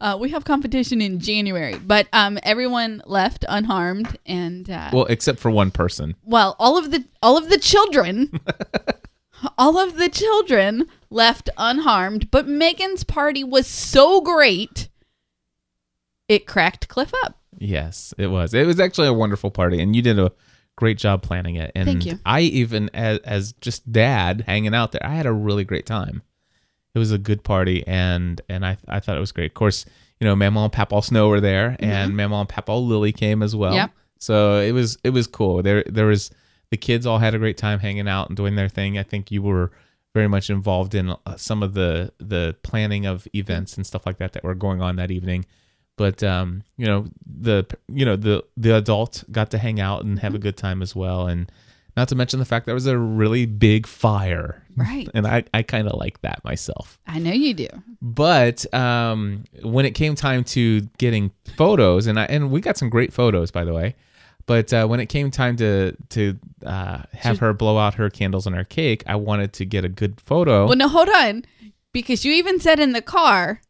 [SPEAKER 3] Uh, we have competition in January, but um, everyone left unharmed, and uh,
[SPEAKER 1] Well, except for one person.
[SPEAKER 3] well, all of the all of the children, <laughs> all of the children left unharmed. But Megan's party was so great, it cracked Cliff up.
[SPEAKER 1] Yes, it was. It was actually a wonderful party, and you did a great job planning it. And
[SPEAKER 3] Thank you.
[SPEAKER 1] I even, as, as just dad hanging out there, I had a really great time. It was a good party, and and I I thought it was great. Of course, you know, Mama and Papa Snow were there, and Mama and Papa Lily came as well.
[SPEAKER 3] Yep.
[SPEAKER 1] So it was it was cool. There there was the kids all had a great time hanging out and doing their thing. I think you were very much involved in uh, some of the the planning of events and stuff like that that were going on that evening but um, you know the you know the the adult got to hang out and have a good time as well. And not to mention the fact there was a really big fire.
[SPEAKER 3] Right.
[SPEAKER 1] and i, I kind of like that myself.
[SPEAKER 3] I know you do.
[SPEAKER 1] but um, when it came time to getting photos and I and we got some great photos by the way but uh, when it came time to to uh, have her blow out her candles on her cake i wanted to get a good photo.
[SPEAKER 3] Well, no, hold on, because you even said in the car,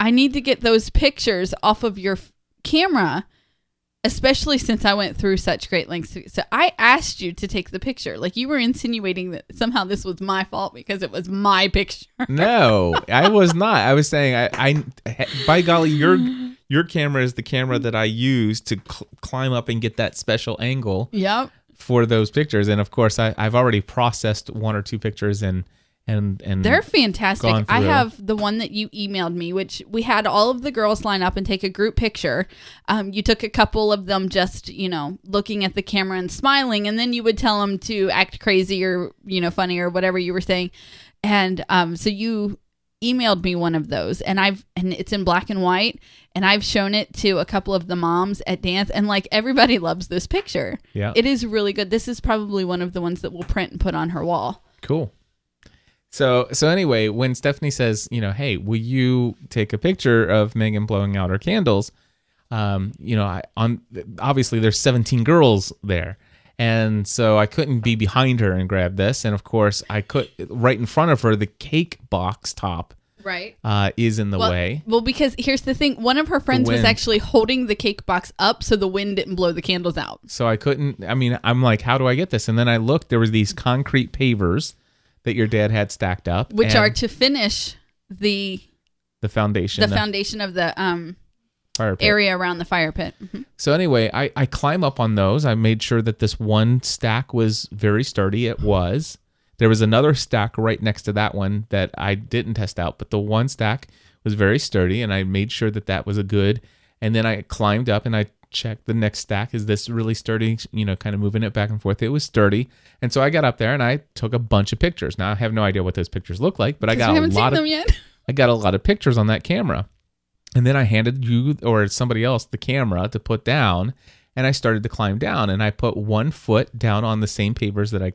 [SPEAKER 3] I need to get those pictures off of your f- camera, especially since I went through such great lengths. to- So I asked you to take the picture. Like you were insinuating that somehow this was my fault because it was my picture.
[SPEAKER 1] No, I was not. I was saying I, I by golly, your <laughs> your camera is the camera that I use to cl- climb up and get that special angle
[SPEAKER 3] Yep.
[SPEAKER 1] for those pictures. And of course, I, I've already processed one or two pictures and and and
[SPEAKER 3] They're fantastic. I have the one that you emailed me, which we had all of the girls line up and take a group picture. Um, you took a couple of them just, you know, looking at the camera and smiling, and then you would tell them to act crazy or, you know, funny or whatever you were saying. And um, so you emailed me one of those, and I've and it's in black and white, and I've shown it to a couple of the moms at dance, and like everybody loves this picture.
[SPEAKER 1] Yeah.
[SPEAKER 3] it is really good. This is probably one of the ones that we'll print and put on her wall.
[SPEAKER 1] Cool. So so anyway, when Stephanie says, you know, hey, will you take a picture of Megan blowing out her candles? Um, you know, I on obviously there's 17 girls there. And so I couldn't be behind her and grab this. And of course, I could right in front of her, the cake box top
[SPEAKER 3] Right.
[SPEAKER 1] uh, is in the
[SPEAKER 3] Well,
[SPEAKER 1] way.
[SPEAKER 3] well, because here's the thing: one of her friends was actually holding the cake box up so the wind didn't blow the candles out.
[SPEAKER 1] So I couldn't. I mean, I'm like, how do I get this? And then I looked. There was these concrete pavers that your dad had stacked up,
[SPEAKER 3] Which are to finish the
[SPEAKER 1] the foundation,
[SPEAKER 3] the foundation of the um
[SPEAKER 1] fire pit.
[SPEAKER 3] area around the fire pit. Mhm.
[SPEAKER 1] So anyway, I, I climb up on those. I made sure that this one stack was very sturdy. It was. There was another stack right next to that one that I didn't test out, but the one stack was very sturdy, and I made sure that that was a good. And then I climbed up and I checked the next stack. Is this really sturdy? You know, kind of moving it back and forth. It was sturdy, and so I got up there and I took a bunch of pictures. Now I have no idea what those pictures look like, but I got a lot of. <laughs> I got a lot of pictures on that camera. And then I handed you or somebody else the camera to put down, and I started to climb down. And I put one foot down on the same pavers that I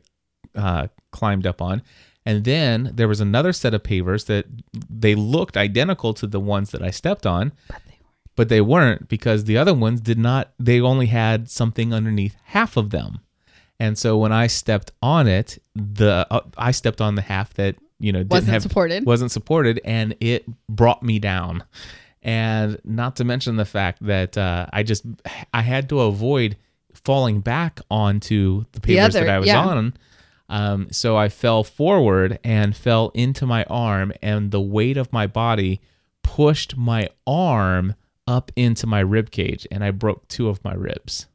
[SPEAKER 1] uh, climbed up on. And then there was another set of pavers that they looked identical to the ones that I stepped on, but they weren't because the other ones did not, they only had something underneath half of them. And so when I stepped on it, the uh, I stepped on the half that you know didn't
[SPEAKER 3] Wasn't
[SPEAKER 1] have
[SPEAKER 3] supported.
[SPEAKER 1] wasn't supported, and it brought me down. And not to mention the fact that uh, I just I had to avoid falling back onto the pavers
[SPEAKER 3] other-
[SPEAKER 1] that I was
[SPEAKER 3] yeah.
[SPEAKER 1] on. Um, so I fell forward and fell into my arm, and the weight of my body pushed my arm up into my rib cage, and I broke two of my ribs.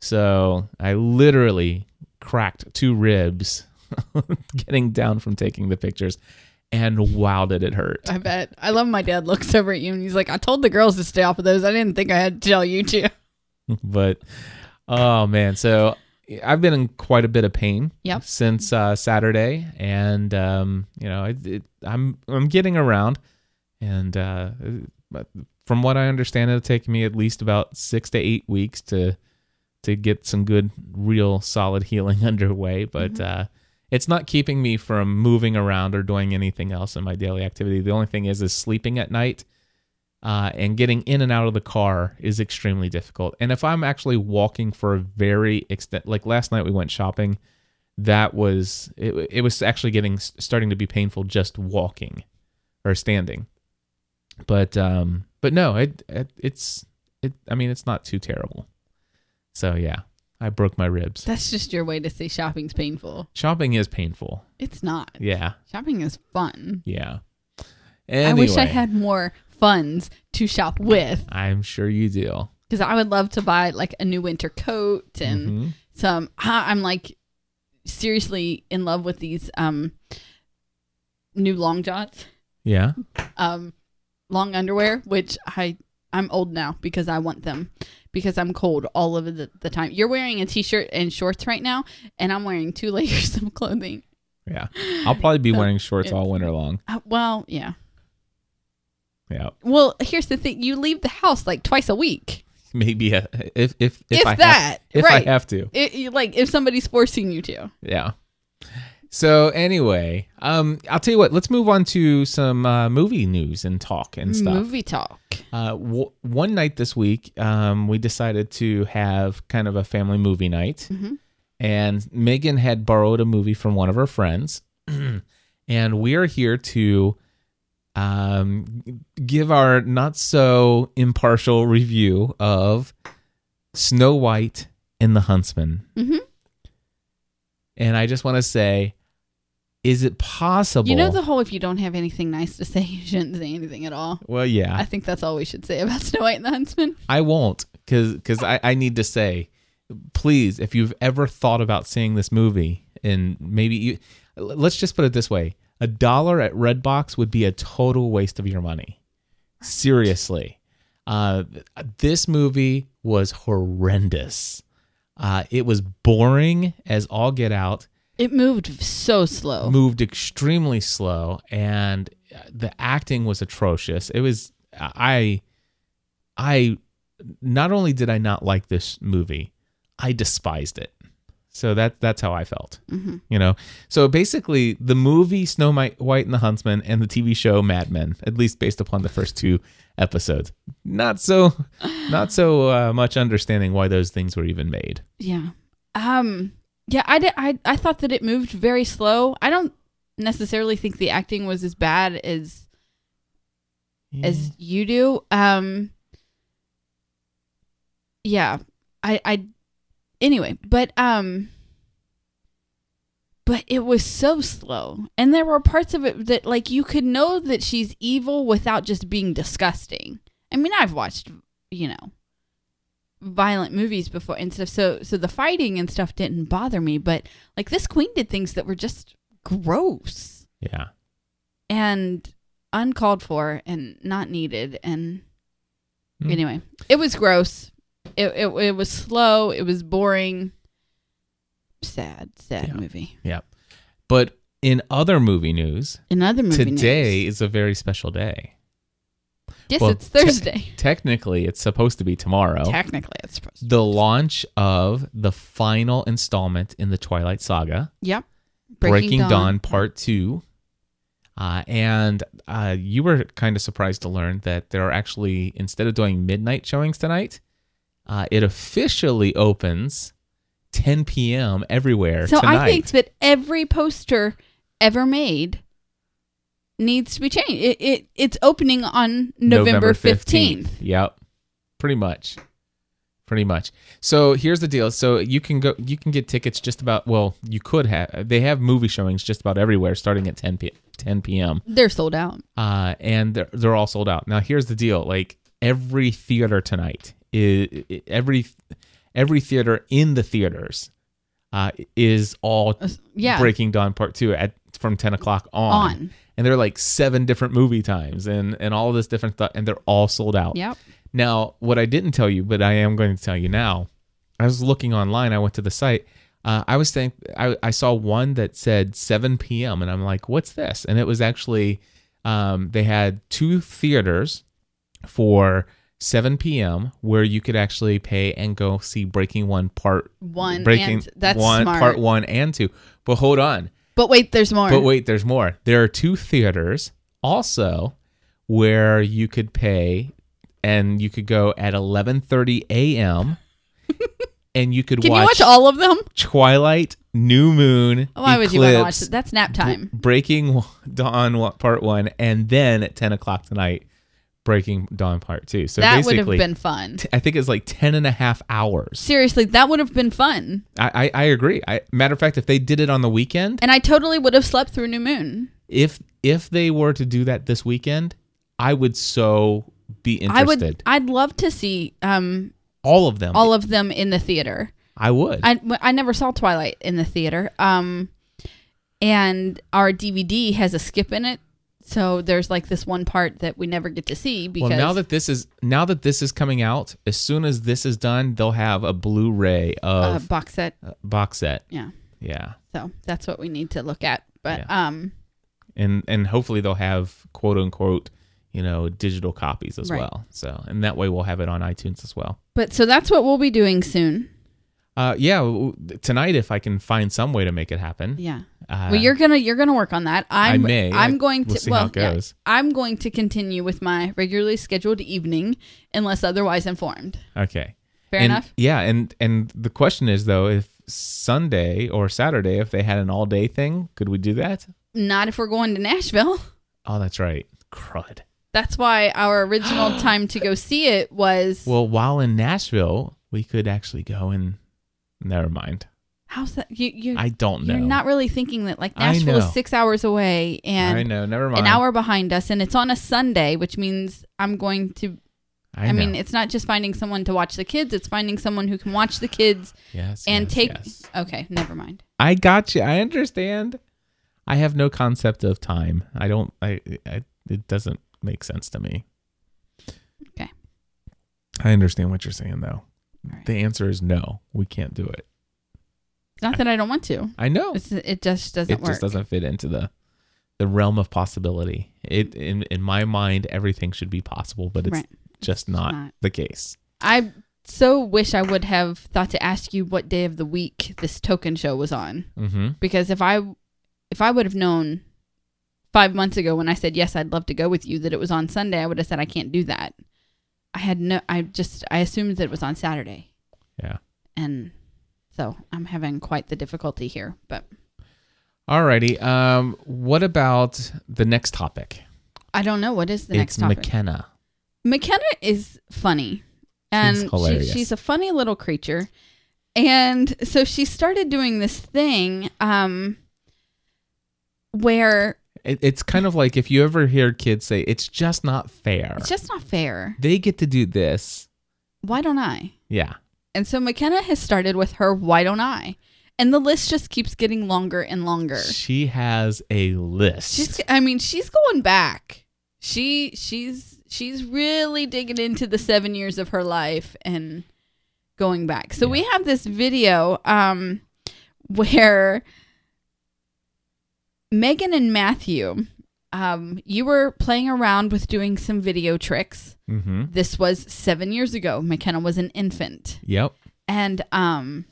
[SPEAKER 1] So I literally cracked two ribs <laughs> getting down from taking the pictures, and wow, did it hurt!
[SPEAKER 3] I bet. I love my dad looks over at you and he's like, "I told the girls to stay off of those. I didn't think I had to tell you to." <laughs>
[SPEAKER 1] but oh man, so I've been in quite a bit of pain
[SPEAKER 3] Yep.
[SPEAKER 1] since uh, Saturday, and um, you know, it, it, I'm I'm getting around, and uh, from what I understand, it'll take me at least about six to eight weeks to to get some good, real, solid healing <laughs> underway. But uh, it's not keeping me from moving around or doing anything else in my daily activity. The only thing is, is sleeping at night uh, and getting in and out of the car is extremely difficult. And if I'm actually walking for a very extent, like last night we went shopping, that was it. It was actually getting starting to be painful just walking or standing. but um, but no, it, it it's it. I mean, it's not too terrible. So yeah, I broke my ribs.
[SPEAKER 3] That's just your way to say shopping's painful.
[SPEAKER 1] Shopping is painful.
[SPEAKER 3] It's not.
[SPEAKER 1] Yeah,
[SPEAKER 3] Shopping is fun.
[SPEAKER 1] yeah.
[SPEAKER 3] I wish I had more funds to shop with
[SPEAKER 1] I'm sure you do.
[SPEAKER 3] because I would love to buy like a new winter coat and
[SPEAKER 1] Mhm.
[SPEAKER 3] some. I'm like seriously in love with these um new long johns,
[SPEAKER 1] Yeah.
[SPEAKER 3] um long underwear, which I I'm old now because I want them because I'm cold all of the, the time. You're wearing a t-shirt and shorts right now, and I'm wearing two <laughs> layers of clothing.
[SPEAKER 1] Yeah. I'll probably be
[SPEAKER 3] So,
[SPEAKER 1] wearing shorts all winter long.
[SPEAKER 3] Uh, well, yeah.
[SPEAKER 1] Yeah.
[SPEAKER 3] Well, here's the thing: you leave the house like twice a week.
[SPEAKER 1] Maybe uh, if if if,
[SPEAKER 3] If
[SPEAKER 1] I
[SPEAKER 3] that,
[SPEAKER 1] have, if
[SPEAKER 3] right.
[SPEAKER 1] I have to.
[SPEAKER 3] It, like if somebody's forcing you to.
[SPEAKER 1] Yeah. So anyway, um, I'll tell you what. Let's move on to some uh, movie news and talk and stuff.
[SPEAKER 3] Movie talk.
[SPEAKER 1] Uh, w- one night this week, um, we decided to have kind of a family movie night,
[SPEAKER 3] Mhm.
[SPEAKER 1] and Megan had borrowed a movie from one of her friends, <clears throat> and we are here to um, give our not so impartial review of Snow White and the Huntsman.
[SPEAKER 3] Mhm.
[SPEAKER 1] And I just want to say, is it possible?
[SPEAKER 3] You know the whole if you don't have anything nice to say, <laughs> you shouldn't say anything at all.
[SPEAKER 1] well, yeah.
[SPEAKER 3] I think that's all we should say about <laughs> Snow White and the Huntsman.
[SPEAKER 1] I won't because because I, I need to say, please, if you've ever thought about seeing this movie and maybe you, let's just put it this way: a dollar at Redbox would be a total waste of your money. Seriously, uh, this movie was horrendous. Uh, it was boring as all get out.
[SPEAKER 3] It moved so slow.
[SPEAKER 1] moved extremely slow and the acting was atrocious. It was i i not only did i not like this movie i despised it so that that's how i felt
[SPEAKER 3] Mhm.
[SPEAKER 1] you know so basically the movie snow white and the huntsman and the tv show mad men at least based upon the first two episodes not so <sighs> not so uh, much understanding why those things were even made
[SPEAKER 3] Yeah. Um. Yeah. I did. I I thought that it moved very slow. I don't necessarily think the acting was as bad as as you do. Um. Yeah. I. I. Anyway, but um. But it was so slow, and there were parts of it that, like, you could know that she's evil without just being disgusting. I mean, I've watched, you know, violent movies before and stuff. So so the fighting and stuff didn't bother me, but like this queen did things that were just gross
[SPEAKER 1] yeah
[SPEAKER 3] and uncalled for and not needed and
[SPEAKER 1] Hmm.
[SPEAKER 3] anyway, it was gross. It, it it was slow, it was boring. Sad, sad
[SPEAKER 1] Yeah.
[SPEAKER 3] movie.
[SPEAKER 1] yeah but in other movie news
[SPEAKER 3] Another movie
[SPEAKER 1] Today
[SPEAKER 3] news.
[SPEAKER 1] is a very special day.
[SPEAKER 3] Yes,
[SPEAKER 1] well,
[SPEAKER 3] it's Thursday.
[SPEAKER 1] Technically, it's supposed to be tomorrow.
[SPEAKER 3] Technically, it's supposed to.
[SPEAKER 1] the launch of the final installment in the Twilight Saga,
[SPEAKER 3] Yep.
[SPEAKER 1] Breaking, Dawn. Part 2. Uh, and uh, you were kind of surprised to learn that there are actually, instead of doing midnight showings tonight, uh, it officially opens 10 p.m. everywhere
[SPEAKER 3] So
[SPEAKER 1] tonight.
[SPEAKER 3] I think that every poster ever made needs to be changed. It, it it's opening on November fifteenth.
[SPEAKER 1] Yep. Pretty much. Pretty much. So here's the deal. So you can go you can get tickets just about well, you could have they have movie showings just about everywhere starting at 10 p- 10 p.m.
[SPEAKER 3] They're sold out.
[SPEAKER 1] Uh and they're they're all sold out. Now here's the deal. Like every theater tonight is every every theater in the theaters uh is all
[SPEAKER 3] Uh, Yeah.
[SPEAKER 1] Breaking Dawn Part 2 at from 10 o'clock on.
[SPEAKER 3] On.
[SPEAKER 1] And there are like seven different movie times and and all this different stuff and they're all sold out.
[SPEAKER 3] Yep.
[SPEAKER 1] Now, what I didn't tell you, but I am going to tell you now, I was looking online. I went to the site. Uh, I was think I, I saw one that said 7 p.m. and I'm like, what's this? And it was actually um, they had two theaters for 7 p.m. where you could actually pay and go see Breaking One Part
[SPEAKER 3] One
[SPEAKER 1] Breaking
[SPEAKER 3] and that's
[SPEAKER 1] One
[SPEAKER 3] smart.
[SPEAKER 1] Part One and Two. But hold on,
[SPEAKER 3] But wait, there's more.
[SPEAKER 1] but wait, there's more. There are two theaters also where you could pay and you could go at 11:30 a.m. <laughs> and you could
[SPEAKER 3] Can you
[SPEAKER 1] watch,
[SPEAKER 3] watch all of them?
[SPEAKER 1] Twilight, New Moon,
[SPEAKER 3] Why would you want to watch
[SPEAKER 1] Eclipse,
[SPEAKER 3] it? That's nap time.
[SPEAKER 1] Breaking Dawn Part 1 and then at 10 o'clock tonight Breaking Dawn Part 2. So
[SPEAKER 3] that would have been fun.
[SPEAKER 1] I think it's like 10 and a half hours.
[SPEAKER 3] Seriously, that would have been fun.
[SPEAKER 1] I, I, I agree. I, matter of fact, if they did it on the weekend,
[SPEAKER 3] And I totally would have slept through New Moon.
[SPEAKER 1] if if they were to do that this weekend, I would so be interested.
[SPEAKER 3] I would I'd love to see um
[SPEAKER 1] all of them.
[SPEAKER 3] all of them in the theater.
[SPEAKER 1] I would.
[SPEAKER 3] I, I never saw Twilight in the theater. Um, and our DVD has a skip in it, so there's like this one part that we never get to see because
[SPEAKER 1] well, now that this is now that this is coming out, as soon as this is done, they'll have a Blu-ray
[SPEAKER 3] uh,
[SPEAKER 1] of
[SPEAKER 3] box set.
[SPEAKER 1] uh, box set.
[SPEAKER 3] Yeah,
[SPEAKER 1] Yeah,
[SPEAKER 3] so that's what we need to look at. But
[SPEAKER 1] Yeah.
[SPEAKER 3] um,
[SPEAKER 1] and and hopefully they'll have quote unquote you know digital copies as
[SPEAKER 3] Right.
[SPEAKER 1] well. So and that way we'll have it on iTunes as well.
[SPEAKER 3] but so that's what we'll be doing soon.
[SPEAKER 1] Uh, yeah, tonight if I can find some way to make it happen.
[SPEAKER 3] Yeah.
[SPEAKER 1] Uh,
[SPEAKER 3] well, you're gonna you're gonna work on that. I'm
[SPEAKER 1] may.
[SPEAKER 3] I'm going to
[SPEAKER 1] we'll see
[SPEAKER 3] well,
[SPEAKER 1] how it
[SPEAKER 3] yeah. I'm going to continue with my regularly scheduled evening unless otherwise informed.
[SPEAKER 1] okay.
[SPEAKER 3] Fair
[SPEAKER 1] and,
[SPEAKER 3] enough.
[SPEAKER 1] Yeah, and and the question is though, if Sunday or Saturday, if they had an all day thing, could we do that?
[SPEAKER 3] Not if we're going to Nashville. <laughs>
[SPEAKER 1] Oh, that's right. Crud.
[SPEAKER 3] That's why our original <gasps> time to go see it was.
[SPEAKER 1] Well, while in Nashville, we could actually go and. Never mind.
[SPEAKER 3] how's that? You you
[SPEAKER 1] I don't know.
[SPEAKER 3] you're not really thinking that like
[SPEAKER 1] I
[SPEAKER 3] Nashville
[SPEAKER 1] know.
[SPEAKER 3] is six hours away and
[SPEAKER 1] I know. Never mind.
[SPEAKER 3] an hour behind us, and it's on a Sunday, which means I'm going to.
[SPEAKER 1] I,
[SPEAKER 3] I, mean, it's not just finding someone to watch the kids; it's finding someone who can watch the kids
[SPEAKER 1] yes.
[SPEAKER 3] and
[SPEAKER 1] yes,
[SPEAKER 3] take.
[SPEAKER 1] yes.
[SPEAKER 3] Okay, never mind.
[SPEAKER 1] I got you. I understand. I have no concept of time. I don't. I. I it doesn't make sense to me.
[SPEAKER 3] Okay.
[SPEAKER 1] I understand what you're saying, though.
[SPEAKER 3] Right.
[SPEAKER 1] The answer is no. We can't do it.
[SPEAKER 3] Not that I don't want to.
[SPEAKER 1] I know.
[SPEAKER 3] It's, it just doesn't
[SPEAKER 1] it
[SPEAKER 3] work.
[SPEAKER 1] just doesn't fit into the the realm of possibility. It in in my mind, everything should be possible, but it's
[SPEAKER 3] Right.
[SPEAKER 1] just not,
[SPEAKER 3] not.
[SPEAKER 1] the case.
[SPEAKER 3] I so wish I would have thought to ask you what day of the week this token show was on.
[SPEAKER 1] Mm-hmm.
[SPEAKER 3] because if I if I would have known five months ago when I said yes, I'd love to go with you that it was on Sunday, I would have said I can't do that. I had no, I just I assumed that it was on Saturday,
[SPEAKER 1] Yeah.
[SPEAKER 3] and so I'm having quite the difficulty here. But
[SPEAKER 1] Alrighty. Um. What about the next topic?
[SPEAKER 3] I don't know what is the
[SPEAKER 1] it's
[SPEAKER 3] next topic.
[SPEAKER 1] McKenna.
[SPEAKER 3] McKenna is funny, and she,
[SPEAKER 1] hilarious.
[SPEAKER 3] she's a funny little creature. And so she started doing this thing, um, where
[SPEAKER 1] It, it's kind of like if you ever hear kids say, "It's just not fair."
[SPEAKER 3] it's just not fair.
[SPEAKER 1] they get to do this.
[SPEAKER 3] Why don't I?
[SPEAKER 1] Yeah.
[SPEAKER 3] And so McKenna has started with her why don't I? And the list just keeps getting longer and longer.
[SPEAKER 1] She has a list.
[SPEAKER 3] She's I mean, she's going back. She she's she's really digging into the 7 years of her life and going back. So we have this video um <laughs> where Megan and Matthew um you were playing around with doing some video tricks.
[SPEAKER 1] mm-hmm.
[SPEAKER 3] This was 7 years ago. McKenna was an infant.
[SPEAKER 1] Yep.
[SPEAKER 3] and um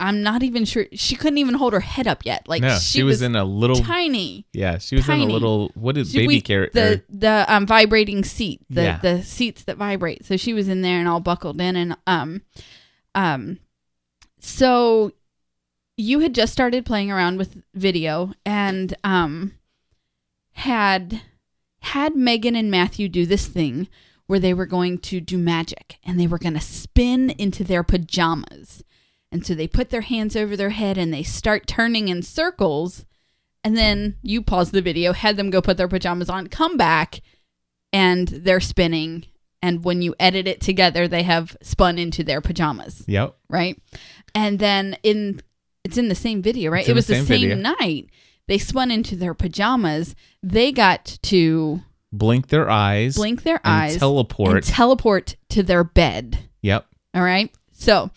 [SPEAKER 3] i'm not even sure she couldn't even hold her head up yet like
[SPEAKER 1] no,
[SPEAKER 3] she,
[SPEAKER 1] she, was, in a little.
[SPEAKER 3] tiny
[SPEAKER 1] yeah, she was in a little. What is
[SPEAKER 3] She-
[SPEAKER 1] baby character?
[SPEAKER 3] the the um vibrating seat the
[SPEAKER 1] Yeah.
[SPEAKER 3] the seats that vibrate so she was in there and all buckled in and um um so you had just started playing around with video and um had had Megan and Matthew do this thing where they were going to do magic and they were going to spin into their pajamas. And so they put their hands over their head and they start turning in circles. And then you pause the video, had them go put their pajamas on, come back, and they're spinning. And when you edit it together, they have spun into their pajamas
[SPEAKER 1] yep.
[SPEAKER 3] right? And then in it's in the same video, right? It
[SPEAKER 1] in the
[SPEAKER 3] was the
[SPEAKER 1] same
[SPEAKER 3] same, night. They spun into their pajamas. They got to
[SPEAKER 1] Blink their eyes.
[SPEAKER 3] blink their
[SPEAKER 1] and
[SPEAKER 3] eyes
[SPEAKER 1] Teleport.
[SPEAKER 3] and teleport to their bed.
[SPEAKER 1] yep.
[SPEAKER 3] All right. So,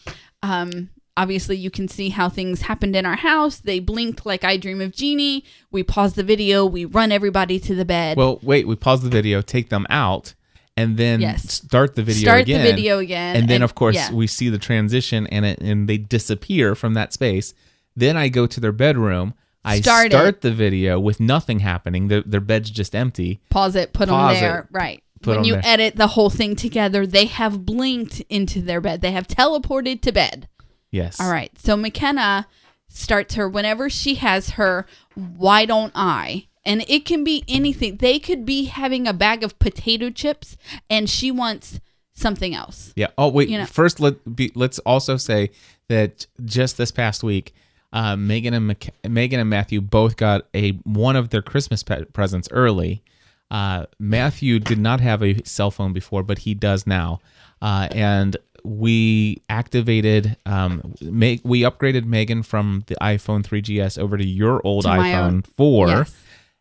[SPEAKER 3] um, obviously, you can see how things happened in our house. They blinked like I Dream of Jeannie. We pause the video. We run everybody to the bed.
[SPEAKER 1] Well, wait. We pause the video, take them out, and then
[SPEAKER 3] Yes.
[SPEAKER 1] start the video
[SPEAKER 3] Start
[SPEAKER 1] again.
[SPEAKER 3] the video again.
[SPEAKER 1] and then of course
[SPEAKER 3] yeah.
[SPEAKER 1] we see the transition and it and they disappear from that space then i go to their bedroom i
[SPEAKER 3] Start
[SPEAKER 1] start, the video with nothing happening their, their bed's just empty
[SPEAKER 3] pause it, put
[SPEAKER 1] Pause
[SPEAKER 3] them there.
[SPEAKER 1] it,
[SPEAKER 3] Right.
[SPEAKER 1] put
[SPEAKER 3] when you
[SPEAKER 1] there.
[SPEAKER 3] edit the whole thing together, they have blinked into their bed. They have teleported to bed.
[SPEAKER 1] yes
[SPEAKER 3] All right. So McKenna starts her whenever she has her why don't I? And it can be anything. They could be having a bag of potato chips and she wants something else.
[SPEAKER 1] Yeah. Oh wait.
[SPEAKER 3] You know-
[SPEAKER 1] First, let be, let's also say that just this past week, uh, Megan and Megan and Matthew both got a one of their Christmas pe- presents early. Uh, Matthew did not have a cell phone before, but he does now, uh, and we activated. Um, Meg- we upgraded Megan from the iPhone 3GS over to your old
[SPEAKER 3] To
[SPEAKER 1] iPhone
[SPEAKER 3] own.
[SPEAKER 1] 4,
[SPEAKER 3] Yes.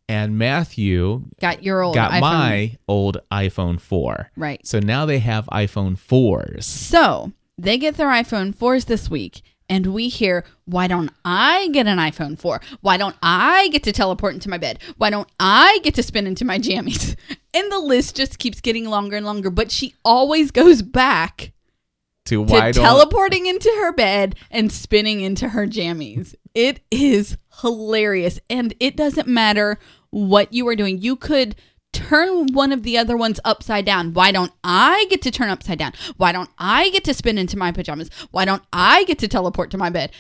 [SPEAKER 1] And Matthew
[SPEAKER 3] Got your old
[SPEAKER 1] got
[SPEAKER 3] iPhone.
[SPEAKER 1] my old iPhone 4.
[SPEAKER 3] Right.
[SPEAKER 1] So now they have iPhone 4s.
[SPEAKER 3] So they get their iPhone 4s this week, and we hear, why don't I get an iPhone 4? Why don't I get to teleport into my bed? Why don't I get to spin into my jammies? <laughs> And the list just keeps getting longer and longer, but she always goes back
[SPEAKER 1] To
[SPEAKER 3] to
[SPEAKER 1] why don't
[SPEAKER 3] teleporting into her bed and spinning into her jammies. It is hilarious. And it doesn't matter what you are doing. You could turn one of the other ones upside down. Why don't I get to turn upside down? Why don't I get to spin into my pajamas? Why don't I get to teleport to my bed?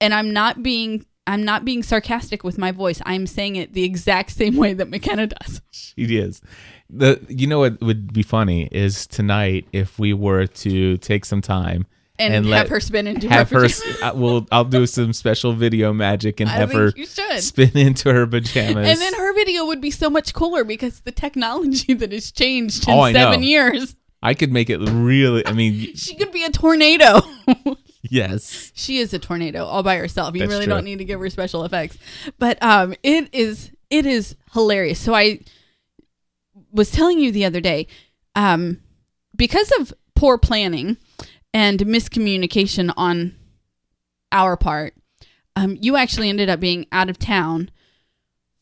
[SPEAKER 3] And I'm not being I'm not being sarcastic with my voice. I'm saying it the exact same way that McKenna does.
[SPEAKER 1] she is. The you know what would be funny is tonight if we were to take some time
[SPEAKER 3] And, have
[SPEAKER 1] let-
[SPEAKER 3] her spin into
[SPEAKER 1] have
[SPEAKER 3] her
[SPEAKER 1] uh, We'll I'll do some special video magic and
[SPEAKER 3] I
[SPEAKER 1] have her
[SPEAKER 3] you should.
[SPEAKER 1] spin into her pajamas.
[SPEAKER 3] And then her video would be so much cooler because the technology <laughs> that has changed in
[SPEAKER 1] Oh, I know.
[SPEAKER 3] seven years.
[SPEAKER 1] I could make it really. I mean, <laughs>
[SPEAKER 3] She could be a tornado. <laughs>
[SPEAKER 1] yes.
[SPEAKER 3] she is a tornado all by herself. You
[SPEAKER 1] That's
[SPEAKER 3] really
[SPEAKER 1] true.
[SPEAKER 3] don't need to give her special effects. But um it is it is hilarious. So I was telling you the other day, um, because of poor planning and miscommunication on our part, um, you actually ended up being out of town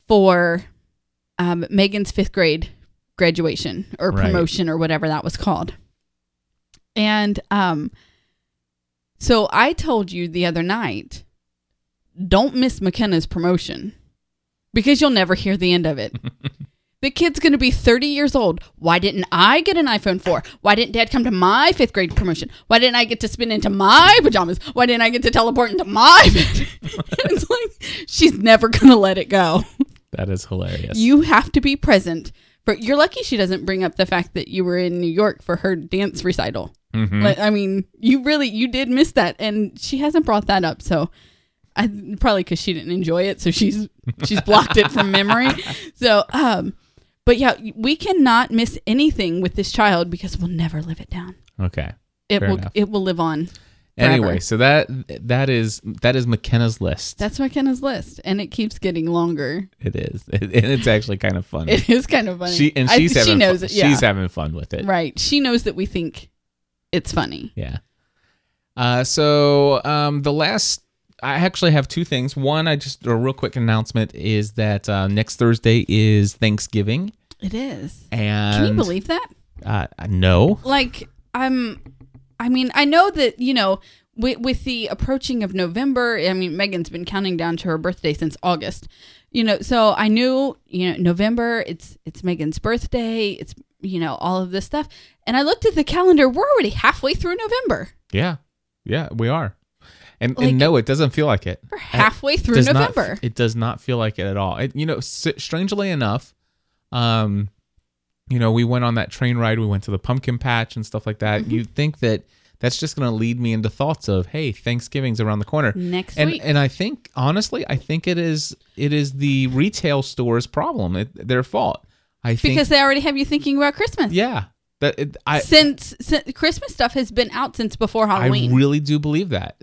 [SPEAKER 3] for um, Megan's fifth grade graduation or
[SPEAKER 1] Right.
[SPEAKER 3] promotion or whatever that was called. And um, so I told you the other night, don't miss McKenna's promotion because you'll never hear the end of it. <laughs> the kid's going to be 30 years old. Why didn't I get an iPhone 4? Why didn't dad come to my fifth grade promotion? Why didn't I get to spin into my pajamas? Why didn't I get to teleport into my <laughs> bed? <laughs> it's like she's never going to let it go.
[SPEAKER 1] That is hilarious.
[SPEAKER 3] You have to be present. For, you're lucky she doesn't bring up the fact that you were in New York for her dance recital.
[SPEAKER 1] Mhm.
[SPEAKER 3] Like, I mean, you really you did miss that, and she hasn't brought that up. So, I probably because she didn't enjoy it, so she's she's blocked it from memory. <laughs> So, um, but yeah, we cannot miss anything with this child because we'll never live it down.
[SPEAKER 1] okay.
[SPEAKER 3] It
[SPEAKER 1] Fair
[SPEAKER 3] will
[SPEAKER 1] enough.
[SPEAKER 3] it will live on. Forever.
[SPEAKER 1] Anyway, so that that is that is McKenna's list.
[SPEAKER 3] That's McKenna's list, and it keeps getting longer.
[SPEAKER 1] it is, <laughs> and it's actually kind of funny.
[SPEAKER 3] It is kind of funny.
[SPEAKER 1] She and
[SPEAKER 3] I-
[SPEAKER 1] having
[SPEAKER 3] she knows
[SPEAKER 1] fun.
[SPEAKER 3] it. Yeah,
[SPEAKER 1] She's having fun with it.
[SPEAKER 3] right. She knows that we think it's funny.
[SPEAKER 1] Yeah. Uh, so um, the last, I actually have two things. One, I just a real quick announcement is that uh, next Thursday is Thanksgiving,
[SPEAKER 3] It is.
[SPEAKER 1] and
[SPEAKER 3] Can you believe that?
[SPEAKER 1] Uh, no,
[SPEAKER 3] like i'm i mean i know that you know with, with the approaching of november i mean megan's been counting down to her birthday since august you know so i knew you know november it's it's megan's birthday it's you know all of this stuff and i looked at the calendar we're already halfway through november
[SPEAKER 1] yeah, yeah, we are, and,
[SPEAKER 3] Like-
[SPEAKER 1] and no, it doesn't feel like it.
[SPEAKER 3] we're halfway through
[SPEAKER 1] not-
[SPEAKER 3] november
[SPEAKER 1] it does not feel like it at all. It, you know, strangely enough, um, you know, we went on that train ride. We went to the pumpkin patch and stuff like that.
[SPEAKER 3] Mm-hmm.
[SPEAKER 1] You'd think that that's just going to lead me into thoughts of, hey, Thanksgiving's around the corner.
[SPEAKER 3] next
[SPEAKER 1] and
[SPEAKER 3] week
[SPEAKER 1] and I think honestly, I think it is it is the retail store's problem, it, their fault. I think
[SPEAKER 3] because they already have you thinking about christmas
[SPEAKER 1] yeah, that it, I
[SPEAKER 3] since, since christmas stuff has been out since before Halloween.
[SPEAKER 1] I really do believe that.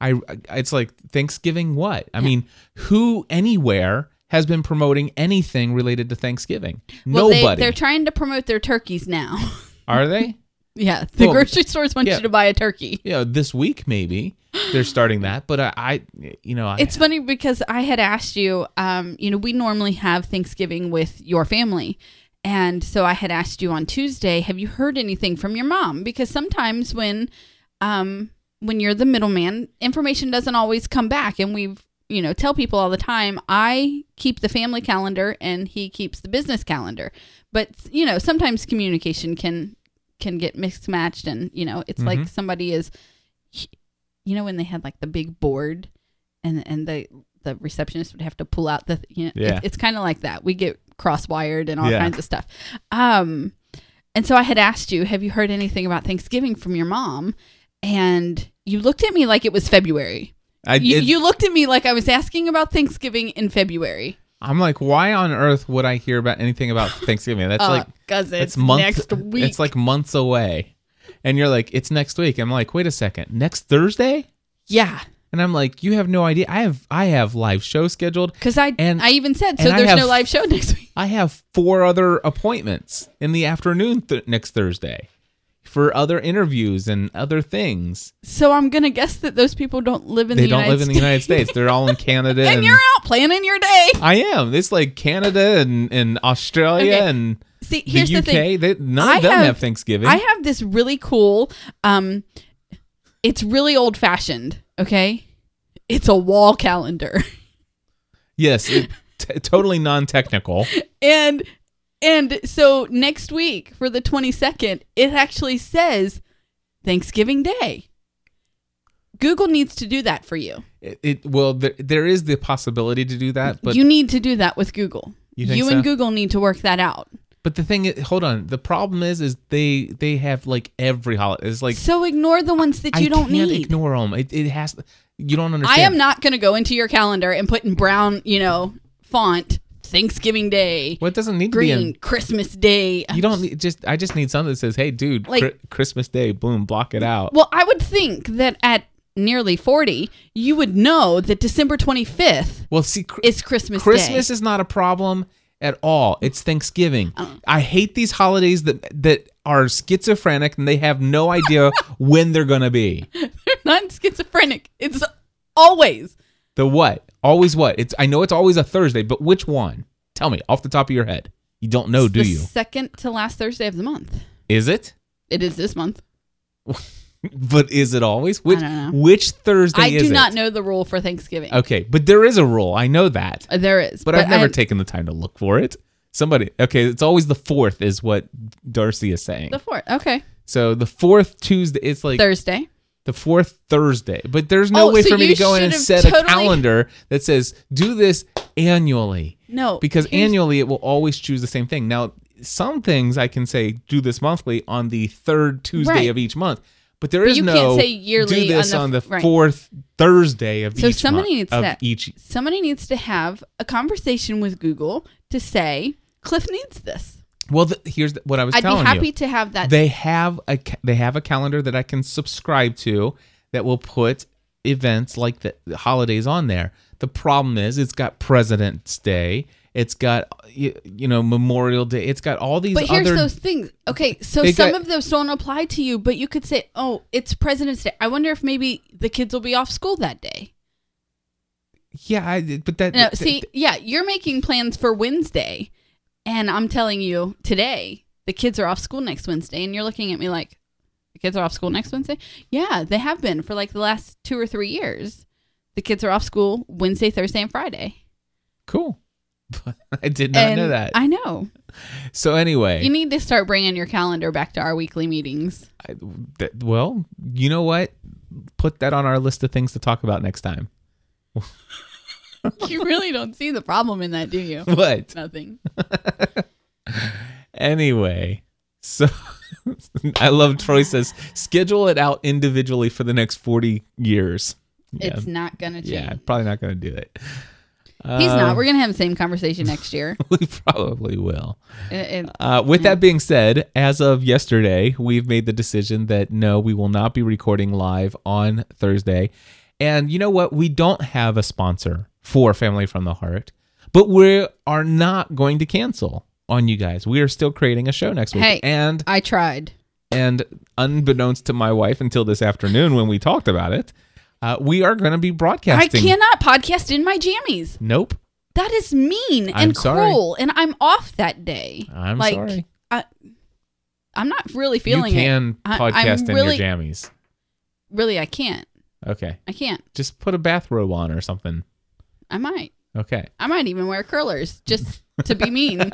[SPEAKER 1] I it's like Thanksgiving. What I mean, who anywhere has been promoting anything related to Thanksgiving?
[SPEAKER 3] well, they,
[SPEAKER 1] Nobody.
[SPEAKER 3] they're trying to promote their turkeys now <laughs>
[SPEAKER 1] Are they? <laughs>
[SPEAKER 3] Yeah, the
[SPEAKER 1] Well,
[SPEAKER 3] grocery stores want
[SPEAKER 1] yeah.
[SPEAKER 3] you to buy a turkey.
[SPEAKER 1] you know, this week maybe they're starting that, but I, I you know, I,
[SPEAKER 3] It's funny because I had asked you, um, you know, we normally have Thanksgiving with your family. And so I had asked you on Tuesday, have you heard anything from your mom? Because sometimes when um when you're the middleman, information doesn't always come back and we've you know, tell people all the time, I keep the family calendar and he keeps the business calendar. But you know, sometimes communication can can get mismatched and you know, it's like somebody is you know when they had like the big board and and the the receptionist would have to pull out the you know,
[SPEAKER 1] Yeah.
[SPEAKER 3] it- it's kind of like that. We get crosswired and all
[SPEAKER 1] Yeah.
[SPEAKER 3] kinds of stuff. Um, and so I had asked you, have you heard anything about Thanksgiving from your mom? And you looked at me like it was February.
[SPEAKER 1] I,
[SPEAKER 3] You,
[SPEAKER 1] it-
[SPEAKER 3] you looked at me like I was asking about Thanksgiving in February.
[SPEAKER 1] I'm like, why on earth would I hear about anything about <laughs> Thanksgiving? That's uh, like
[SPEAKER 3] because
[SPEAKER 1] it's
[SPEAKER 3] it's
[SPEAKER 1] months.
[SPEAKER 3] next week.
[SPEAKER 1] It's like months away, and you're like, it's next week. I'm like, wait a second, next Thursday?
[SPEAKER 3] yeah,
[SPEAKER 1] And I'm like, you have no idea. I have I have live show scheduled.
[SPEAKER 3] because I
[SPEAKER 1] And-
[SPEAKER 3] I even said so. There's
[SPEAKER 1] have-
[SPEAKER 3] no live show <laughs> next week.
[SPEAKER 1] I have four other appointments in the afternoon th- next Thursday for other interviews and other things.
[SPEAKER 3] So I'm gonna guess that those people don't live in the.
[SPEAKER 1] they
[SPEAKER 3] the
[SPEAKER 1] don't
[SPEAKER 3] United
[SPEAKER 1] live in the. United States. They're all in Canada. <laughs>
[SPEAKER 3] and you're out planning your day.
[SPEAKER 1] I am. It's like Canada and, and Australia
[SPEAKER 3] Okay.
[SPEAKER 1] and
[SPEAKER 3] See,
[SPEAKER 1] the
[SPEAKER 3] here's
[SPEAKER 1] UK.
[SPEAKER 3] the thing.
[SPEAKER 1] They, none
[SPEAKER 3] I
[SPEAKER 1] of them
[SPEAKER 3] have-
[SPEAKER 1] have, Thanksgiving.
[SPEAKER 3] I have this really cool. Um, it's really old fashioned. Okay, it's a wall calendar, <laughs>
[SPEAKER 1] yes, it, t- totally non-technical.
[SPEAKER 3] and and so next week for the 22nd, it actually says Thanksgiving Day. Google needs to do that for you.
[SPEAKER 1] It, it well, there, there is the possibility to do that, but
[SPEAKER 3] you need to do that with Google.
[SPEAKER 1] You
[SPEAKER 3] and
[SPEAKER 1] so?
[SPEAKER 3] Google need to work that out.
[SPEAKER 1] but the thing is, hold on. The problem is, is they they have like every holiday. It's like
[SPEAKER 3] so ignore the ones that you
[SPEAKER 1] I
[SPEAKER 3] don't need.
[SPEAKER 1] ignore them. It, it has. You don't understand.
[SPEAKER 3] I am not going to go into your calendar and put in brown, you know, font Thanksgiving Day,
[SPEAKER 1] Well, it doesn't need to be
[SPEAKER 3] green
[SPEAKER 1] in.
[SPEAKER 3] Christmas Day.
[SPEAKER 1] You don't need just. I just need something that says, "Hey, dude,
[SPEAKER 3] Like-
[SPEAKER 1] Chri- Christmas Day, boom, block it out."
[SPEAKER 3] Well, I would think that at nearly 40, you would know that December 25th
[SPEAKER 1] Well, see, Chri-
[SPEAKER 3] is Christmas
[SPEAKER 1] Christmas
[SPEAKER 3] Day.
[SPEAKER 1] is not a problem at all. It's Thanksgiving. Uh. I hate these holidays that that are schizophrenic and they have no idea <laughs> when they're gonna be.
[SPEAKER 3] They're not schizophrenic. It's always
[SPEAKER 1] The what? Always what? It's I know it's always a Thursday, but which one? Tell me off the top of your head. You don't know, do
[SPEAKER 3] the
[SPEAKER 1] you?
[SPEAKER 3] second to last Thursday of the month.
[SPEAKER 1] Is it?
[SPEAKER 3] It is this month. <laughs>
[SPEAKER 1] But is it always? Which which Thursday
[SPEAKER 3] I do not
[SPEAKER 1] it?
[SPEAKER 3] know the rule for Thanksgiving.
[SPEAKER 1] Okay, but there is a rule. I know that.
[SPEAKER 3] Uh, There is.
[SPEAKER 1] But, I've never
[SPEAKER 3] I-
[SPEAKER 1] taken the time to look for it. Somebody okay, it's always the fourth is what Darcy is saying.
[SPEAKER 3] the fourth. Okay.
[SPEAKER 1] so the fourth Tuesday it's like
[SPEAKER 3] Thursday.
[SPEAKER 1] The fourth Thursday. But there's no
[SPEAKER 3] Oh,
[SPEAKER 1] way
[SPEAKER 3] so
[SPEAKER 1] for me to go in and set
[SPEAKER 3] have
[SPEAKER 1] a calendar that says do this annually.
[SPEAKER 3] No.
[SPEAKER 1] Because annually it will always choose the same thing. Now, some things I can say do this monthly on the third Tuesday
[SPEAKER 3] Right.
[SPEAKER 1] of each month. But there
[SPEAKER 3] But
[SPEAKER 1] is
[SPEAKER 3] you
[SPEAKER 1] no
[SPEAKER 3] can't say yearly
[SPEAKER 1] do this
[SPEAKER 3] on
[SPEAKER 1] on
[SPEAKER 3] the-
[SPEAKER 1] the,
[SPEAKER 3] right.
[SPEAKER 1] fourth Thursday of
[SPEAKER 3] So
[SPEAKER 1] each
[SPEAKER 3] somebody
[SPEAKER 1] month,
[SPEAKER 3] needs
[SPEAKER 1] of
[SPEAKER 3] to-
[SPEAKER 1] each
[SPEAKER 3] somebody needs to have a conversation with Google to say Cliff needs this.
[SPEAKER 1] Well, the, here's what I was
[SPEAKER 3] I'd be happy
[SPEAKER 1] you.
[SPEAKER 3] to have that.
[SPEAKER 1] They have a they have a calendar that I can subscribe to that will put events like the, the holidays on there. The problem is it's got President's Day, it's got you, you know Memorial Day, it's got all these other
[SPEAKER 3] but here's
[SPEAKER 1] other
[SPEAKER 3] those things. Okay, so some
[SPEAKER 1] got-
[SPEAKER 3] of those don't apply to you, but you could say, "Oh, it's President's Day." I wonder if maybe the kids will be off school that day.
[SPEAKER 1] yeah, I, but that
[SPEAKER 3] No,
[SPEAKER 1] th-
[SPEAKER 3] see, yeah, you're making plans for Wednesday, and I'm telling you today the kids are off school next Wednesday, and you're looking at me like, "The kids are off school next Wednesday?" Yeah, they have been for like the last two or three years. The kids are off school Wednesday, Thursday, and Friday.
[SPEAKER 1] cool. <laughs> I did not
[SPEAKER 3] and
[SPEAKER 1] know that.
[SPEAKER 3] I know.
[SPEAKER 1] so anyway,
[SPEAKER 3] You need to start bringing your calendar back to our weekly meetings.
[SPEAKER 1] I, that, well, you know what? Put that on our list of things to talk about next time. <laughs> <laughs>
[SPEAKER 3] you really don't see the problem in that, do you? <laughs>
[SPEAKER 1] What?
[SPEAKER 3] Nothing. <laughs>
[SPEAKER 1] Anyway, so I love Troy says schedule it out individually for the next 40 years. Yeah,
[SPEAKER 3] It's not gonna change.
[SPEAKER 1] yeah probably not going to do it.
[SPEAKER 3] He's
[SPEAKER 1] Uh,
[SPEAKER 3] not. We're gonna have the same conversation next year.
[SPEAKER 1] We probably will.
[SPEAKER 3] It- it-
[SPEAKER 1] Uh, with that being said, as of yesterday, we've made the decision that no, we will not be recording live on Thursday. And you know what? We don't have a sponsor for Family from the Heart, but we are not going to cancel on you guys. We are still creating a show next week.
[SPEAKER 3] Hey.
[SPEAKER 1] And
[SPEAKER 3] I tried.
[SPEAKER 1] and unbeknownst to my wife until this afternoon when we talked about it, uh, we are going to be broadcasting.
[SPEAKER 3] I cannot podcast in my jammies.
[SPEAKER 1] Nope.
[SPEAKER 3] That is mean
[SPEAKER 1] I'm
[SPEAKER 3] and
[SPEAKER 1] sorry.
[SPEAKER 3] cruel, and I'm off that day.
[SPEAKER 1] I'm
[SPEAKER 3] like,
[SPEAKER 1] sorry.
[SPEAKER 3] I, I'm not really feeling
[SPEAKER 1] you can
[SPEAKER 3] it. I-
[SPEAKER 1] podcast
[SPEAKER 3] I'm
[SPEAKER 1] in
[SPEAKER 3] really,
[SPEAKER 1] your jammies.
[SPEAKER 3] Really, I can't.
[SPEAKER 1] Okay.
[SPEAKER 3] I can't.
[SPEAKER 1] Just put a bathrobe on or something.
[SPEAKER 3] I might.
[SPEAKER 1] Okay.
[SPEAKER 3] I might even wear curlers just to be mean.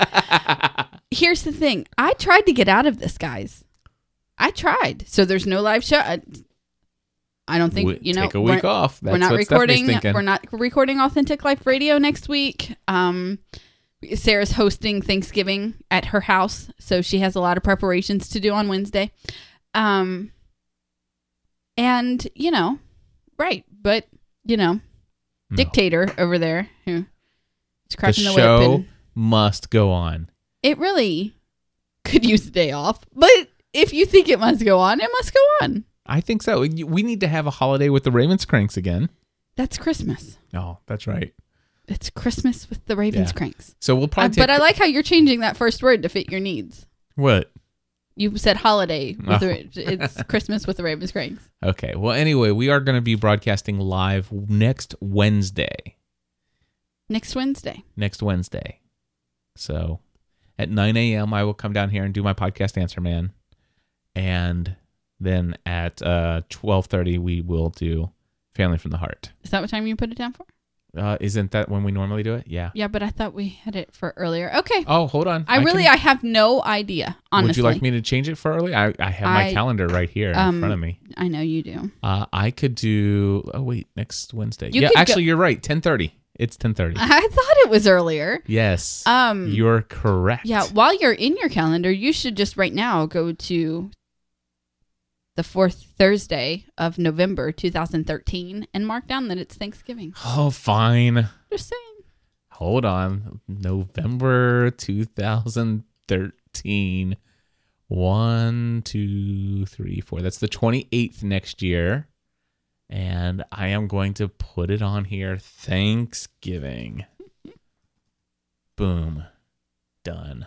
[SPEAKER 3] <laughs> Here's the thing. I tried to get out of this, guys. I tried. So there's no live show. I- I don't think
[SPEAKER 1] We-
[SPEAKER 3] you know.
[SPEAKER 1] take a week
[SPEAKER 3] we're-
[SPEAKER 1] off.
[SPEAKER 3] we're not recording. We're not recording Authentic Life Radio next week. Um, Sarah's hosting Thanksgiving at her house, so she has a lot of preparations to do on Wednesday. Um, and you know, right, but you know,
[SPEAKER 1] No.
[SPEAKER 3] dictator over there who is
[SPEAKER 1] the
[SPEAKER 3] cracking the,
[SPEAKER 1] show
[SPEAKER 3] whip, and
[SPEAKER 1] must go on.
[SPEAKER 3] it really could use a day off. But if you think it must go on, it must go on.
[SPEAKER 1] I think so. We need to have a holiday with the Ravenscrafts again.
[SPEAKER 3] That's Christmas.
[SPEAKER 1] Oh, that's right.
[SPEAKER 3] It's Christmas with the Ravenscrafts.
[SPEAKER 1] So we'll
[SPEAKER 3] Uh,
[SPEAKER 1] probably take
[SPEAKER 3] but I like how you're changing that first word to fit your needs.
[SPEAKER 1] what?
[SPEAKER 3] You said holiday. With
[SPEAKER 1] Oh.
[SPEAKER 3] the, it's <laughs> Christmas with the Ravens Ravenscrafts.
[SPEAKER 1] Okay. Well, anyway, we are going to be broadcasting live next Wednesday.
[SPEAKER 3] Next Wednesday.
[SPEAKER 1] Next Wednesday. So at 9 a.m., I will come down here and do my podcast Answer Man. And then at uh, 12.30, we will do Family from the Heart.
[SPEAKER 3] Is that what time you put it down for?
[SPEAKER 1] Uh, isn't that when we normally do it? Yeah.
[SPEAKER 3] Yeah, but I thought we had it for earlier. Okay.
[SPEAKER 1] Oh, hold on.
[SPEAKER 3] I really,
[SPEAKER 1] can-
[SPEAKER 3] I have no idea. Honestly,
[SPEAKER 1] Would you like me to change it for early? I, I have my
[SPEAKER 3] I-
[SPEAKER 1] calendar right here in
[SPEAKER 3] um,
[SPEAKER 1] front of me.
[SPEAKER 3] I know you do.
[SPEAKER 1] Uh, I could do. Oh wait, next Wednesday.
[SPEAKER 3] You
[SPEAKER 1] yeah,
[SPEAKER 3] could go-
[SPEAKER 1] actually, you're right. Ten thirty. It's ten thirty. <laughs>
[SPEAKER 3] I thought it was earlier.
[SPEAKER 1] Yes.
[SPEAKER 3] Um,
[SPEAKER 1] you're correct.
[SPEAKER 3] Yeah, while you're in your calendar, you should just right now go to the fourth Thursday of November 2013 and mark down that it's Thanksgiving.
[SPEAKER 1] Oh, fine.
[SPEAKER 3] Just saying.
[SPEAKER 1] Hold on. November 2013. One, two, three, four. That's the 28th next year. And I am going to put it on here Thanksgiving. <laughs> Boom. Done.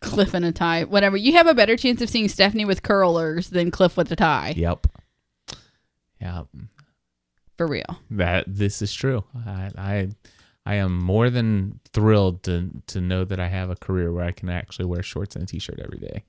[SPEAKER 3] Cliff in a tie, whatever. You have a better chance of seeing Stephanie with curlers than Cliff with a tie.
[SPEAKER 1] Yep. Yep.
[SPEAKER 3] For real.
[SPEAKER 1] That this is true. I I I am more than thrilled to to know that I have a career where I can actually wear shorts and a t-shirt every day.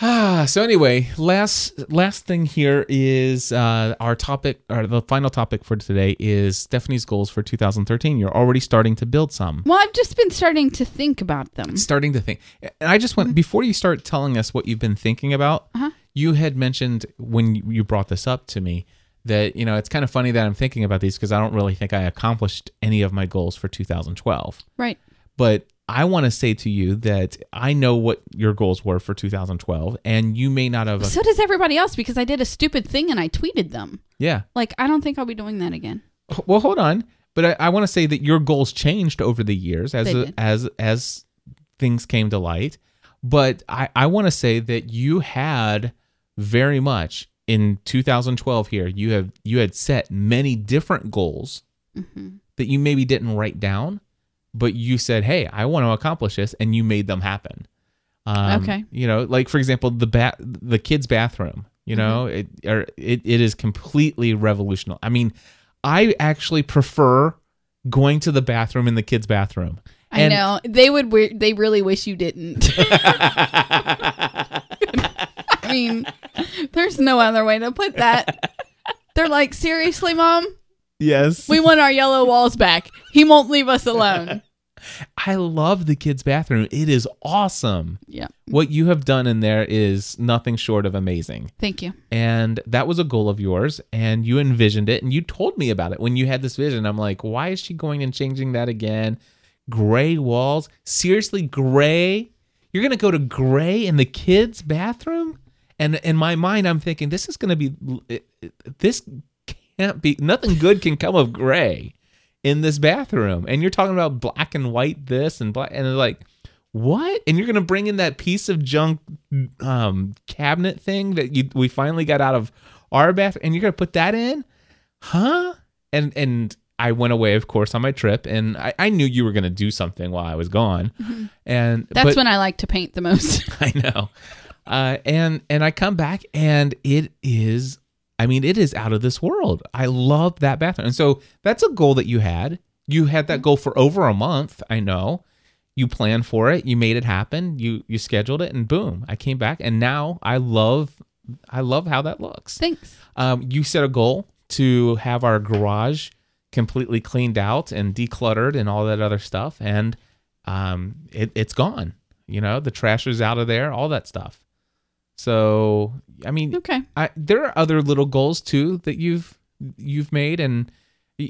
[SPEAKER 1] Ah, so anyway, last last thing here is uh, our topic, or the final topic for today is Stephanie's goals for 2013. You're already starting to build some.
[SPEAKER 3] Well, I've just been starting to think about them.
[SPEAKER 1] Starting to think. And I just went before you start telling us what you've been thinking about.
[SPEAKER 3] Uh-huh.
[SPEAKER 1] You had mentioned when you brought this up to me that you know it's kind of funny that I'm thinking about these because I don't really think I accomplished any of my goals for 2012.
[SPEAKER 3] Right.
[SPEAKER 1] But I want to say to you that I know what your goals were for 2012, and you may not have.
[SPEAKER 3] So does everybody else because I did a stupid thing and I tweeted them.
[SPEAKER 1] yeah.
[SPEAKER 3] Like, I don't think I'll be doing that again.
[SPEAKER 1] Well, hold on, but I, I want to say that your goals changed over the years as
[SPEAKER 3] They did.
[SPEAKER 1] as as things came to light. But I I want to say that you had very much in 2012 here. You have you had set many different goals
[SPEAKER 3] Mm-hmm.
[SPEAKER 1] that you maybe didn't write down, but you said, "Hey, I want to accomplish this," and you made them happen. Um,
[SPEAKER 3] Okay.
[SPEAKER 1] You know, like for example, the bat, the kids' bathroom. You know, it or it, it is completely revolutionary. I mean, I actually prefer going to the bathroom in the kids' bathroom.
[SPEAKER 3] I
[SPEAKER 1] And-
[SPEAKER 3] know. They would, wi- they really wish you didn't. <laughs> I mean, there's no other way to put that. They're like, seriously, mom?
[SPEAKER 1] Yes.
[SPEAKER 3] We want our yellow walls back. He won't leave us alone.
[SPEAKER 1] I love the kids' bathroom. It is awesome.
[SPEAKER 3] Yeah.
[SPEAKER 1] What you have done in there is nothing short of amazing.
[SPEAKER 3] Thank you.
[SPEAKER 1] and that was a goal of yours and you envisioned it and you told me about it when you had this vision i'm like why is she going and changing that again gray walls seriously gray you're gonna go to gray in the kids bathroom and in my mind i'm thinking this is gonna be this can't be nothing good can come of gray in this bathroom and you're talking about black and white this and black and it's like what and you're gonna bring in that piece of junk um cabinet thing that you we finally got out of our bath and you're gonna put that in huh and and i went away of course on my trip and i, I knew you were gonna do something while i was gone and
[SPEAKER 3] Mm-hmm. That's
[SPEAKER 1] but-
[SPEAKER 3] when I like to paint the most. <laughs>
[SPEAKER 1] I know. Uh, and and I come back and it is I mean it is out of this world. I love that bathroom. And so that's a goal that you had. You had that goal for over a month, I know. You planned for it, you made it happen, you you scheduled it and boom, I came back and now I love I love how that looks.
[SPEAKER 3] Thanks.
[SPEAKER 1] Um, you set a goal to have our garage completely cleaned out and decluttered and all that other stuff, and um, it, it's gone. You know, the trash is out of there, all that stuff. So, I mean,
[SPEAKER 3] Okay.
[SPEAKER 1] I, there are other little goals too that you've you've made, and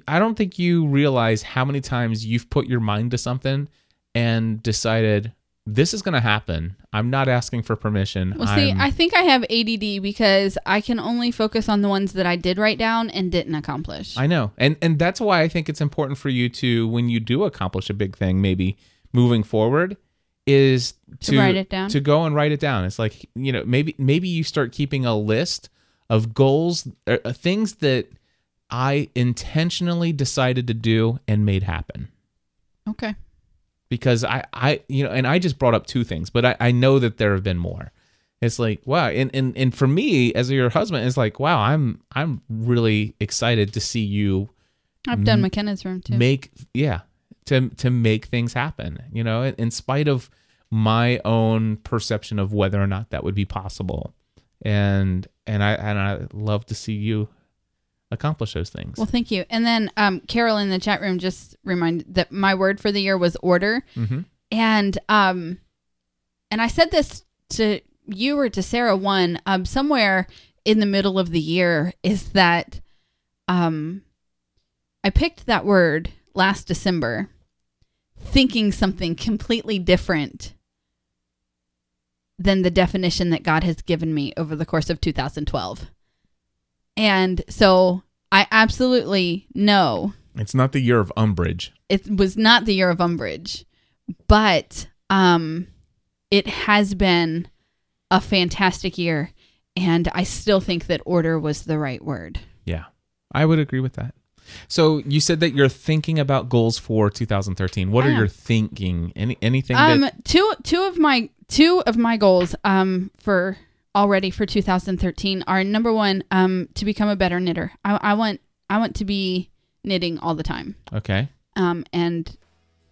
[SPEAKER 1] I don't think you realize how many times you've put your mind to something and decided this is going to happen. I'm not asking for permission.
[SPEAKER 3] Well, see,
[SPEAKER 1] I'm-
[SPEAKER 3] I think I have ADD because I can only focus on the ones that I did write down and didn't accomplish.
[SPEAKER 1] I know. And and that's why I think it's important for you to when you do accomplish a big thing maybe moving forward is to,
[SPEAKER 3] To write it down?
[SPEAKER 1] To go and write it down. It's like, you know, maybe maybe you start keeping a list of goals uh, uh, things that I intentionally decided to do and made happen.
[SPEAKER 3] okay.
[SPEAKER 1] Because I I you know, and I just brought up two things, but I I know that there have been more. It's like, wow, and and and for me as your husband it's like, wow, I'm I'm really excited to see you
[SPEAKER 3] I've done McKenna's room too.
[SPEAKER 1] make yeah to to make things happen you know in, spite of my own perception of whether or not that would be possible and and i and i love to see you accomplish those things
[SPEAKER 3] well, thank you. And then um, Carol in the chat room just reminded that my word for the year was order.
[SPEAKER 1] Mhm.
[SPEAKER 3] And um, and I said this to you or to Sarah one um somewhere in the middle of the year is that um I picked that word last December thinking something completely different than the definition that God has given me over the course of 2012. And so I absolutely know
[SPEAKER 1] it's not the year of umbrage
[SPEAKER 3] it was not the year of umbrage, but um, it has been a fantastic year, and I still think that order was the right word.
[SPEAKER 1] yeah i would agree with that so you said that you're thinking about goals for 2013 what
[SPEAKER 3] I
[SPEAKER 1] are
[SPEAKER 3] am.
[SPEAKER 1] your thinking any anything
[SPEAKER 3] Um,
[SPEAKER 1] that
[SPEAKER 3] two two of my two of my goals um for already for 2013 are number one um to become a better knitter. I, I want I want to be knitting all the time.
[SPEAKER 1] okay
[SPEAKER 3] um, and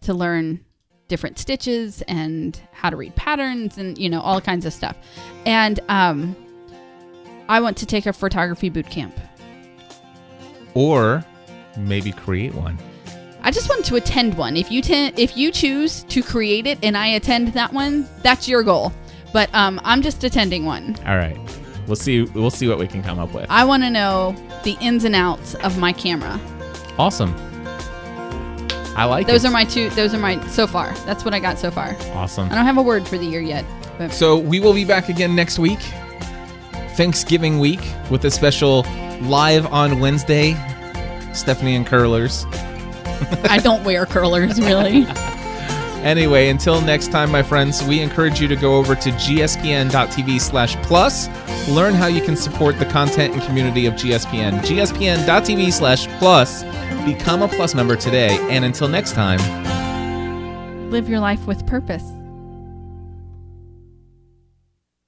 [SPEAKER 3] to learn different stitches and how to read patterns and you know all kinds of stuff and um, i want to take a photography boot camp
[SPEAKER 1] or maybe create one.
[SPEAKER 3] I just want to attend one. If you ten- if you choose to create it and i attend that one that's your goal. But um, i'm just attending one.
[SPEAKER 1] All right. We'll see we'll see what we can come up with.
[SPEAKER 3] I want to know the ins and outs of my camera.
[SPEAKER 1] Awesome. I like
[SPEAKER 3] those
[SPEAKER 1] it.
[SPEAKER 3] are my two those are my so far. That's what i got so far.
[SPEAKER 1] Awesome.
[SPEAKER 3] I don't have a word for the year yet but
[SPEAKER 1] So we will be back again next week, Thanksgiving week, with a special live on Wednesday, Stephanie and Curlers.
[SPEAKER 3] i don't wear curlers really <laughs>
[SPEAKER 1] Anyway, until next time, my friends, we encourage you to go over to gspn.tv slash plus, learn how you can support the content and community of GSPN. gspn.tv slash plus, become a plus member today, and until next time,
[SPEAKER 3] live your life with purpose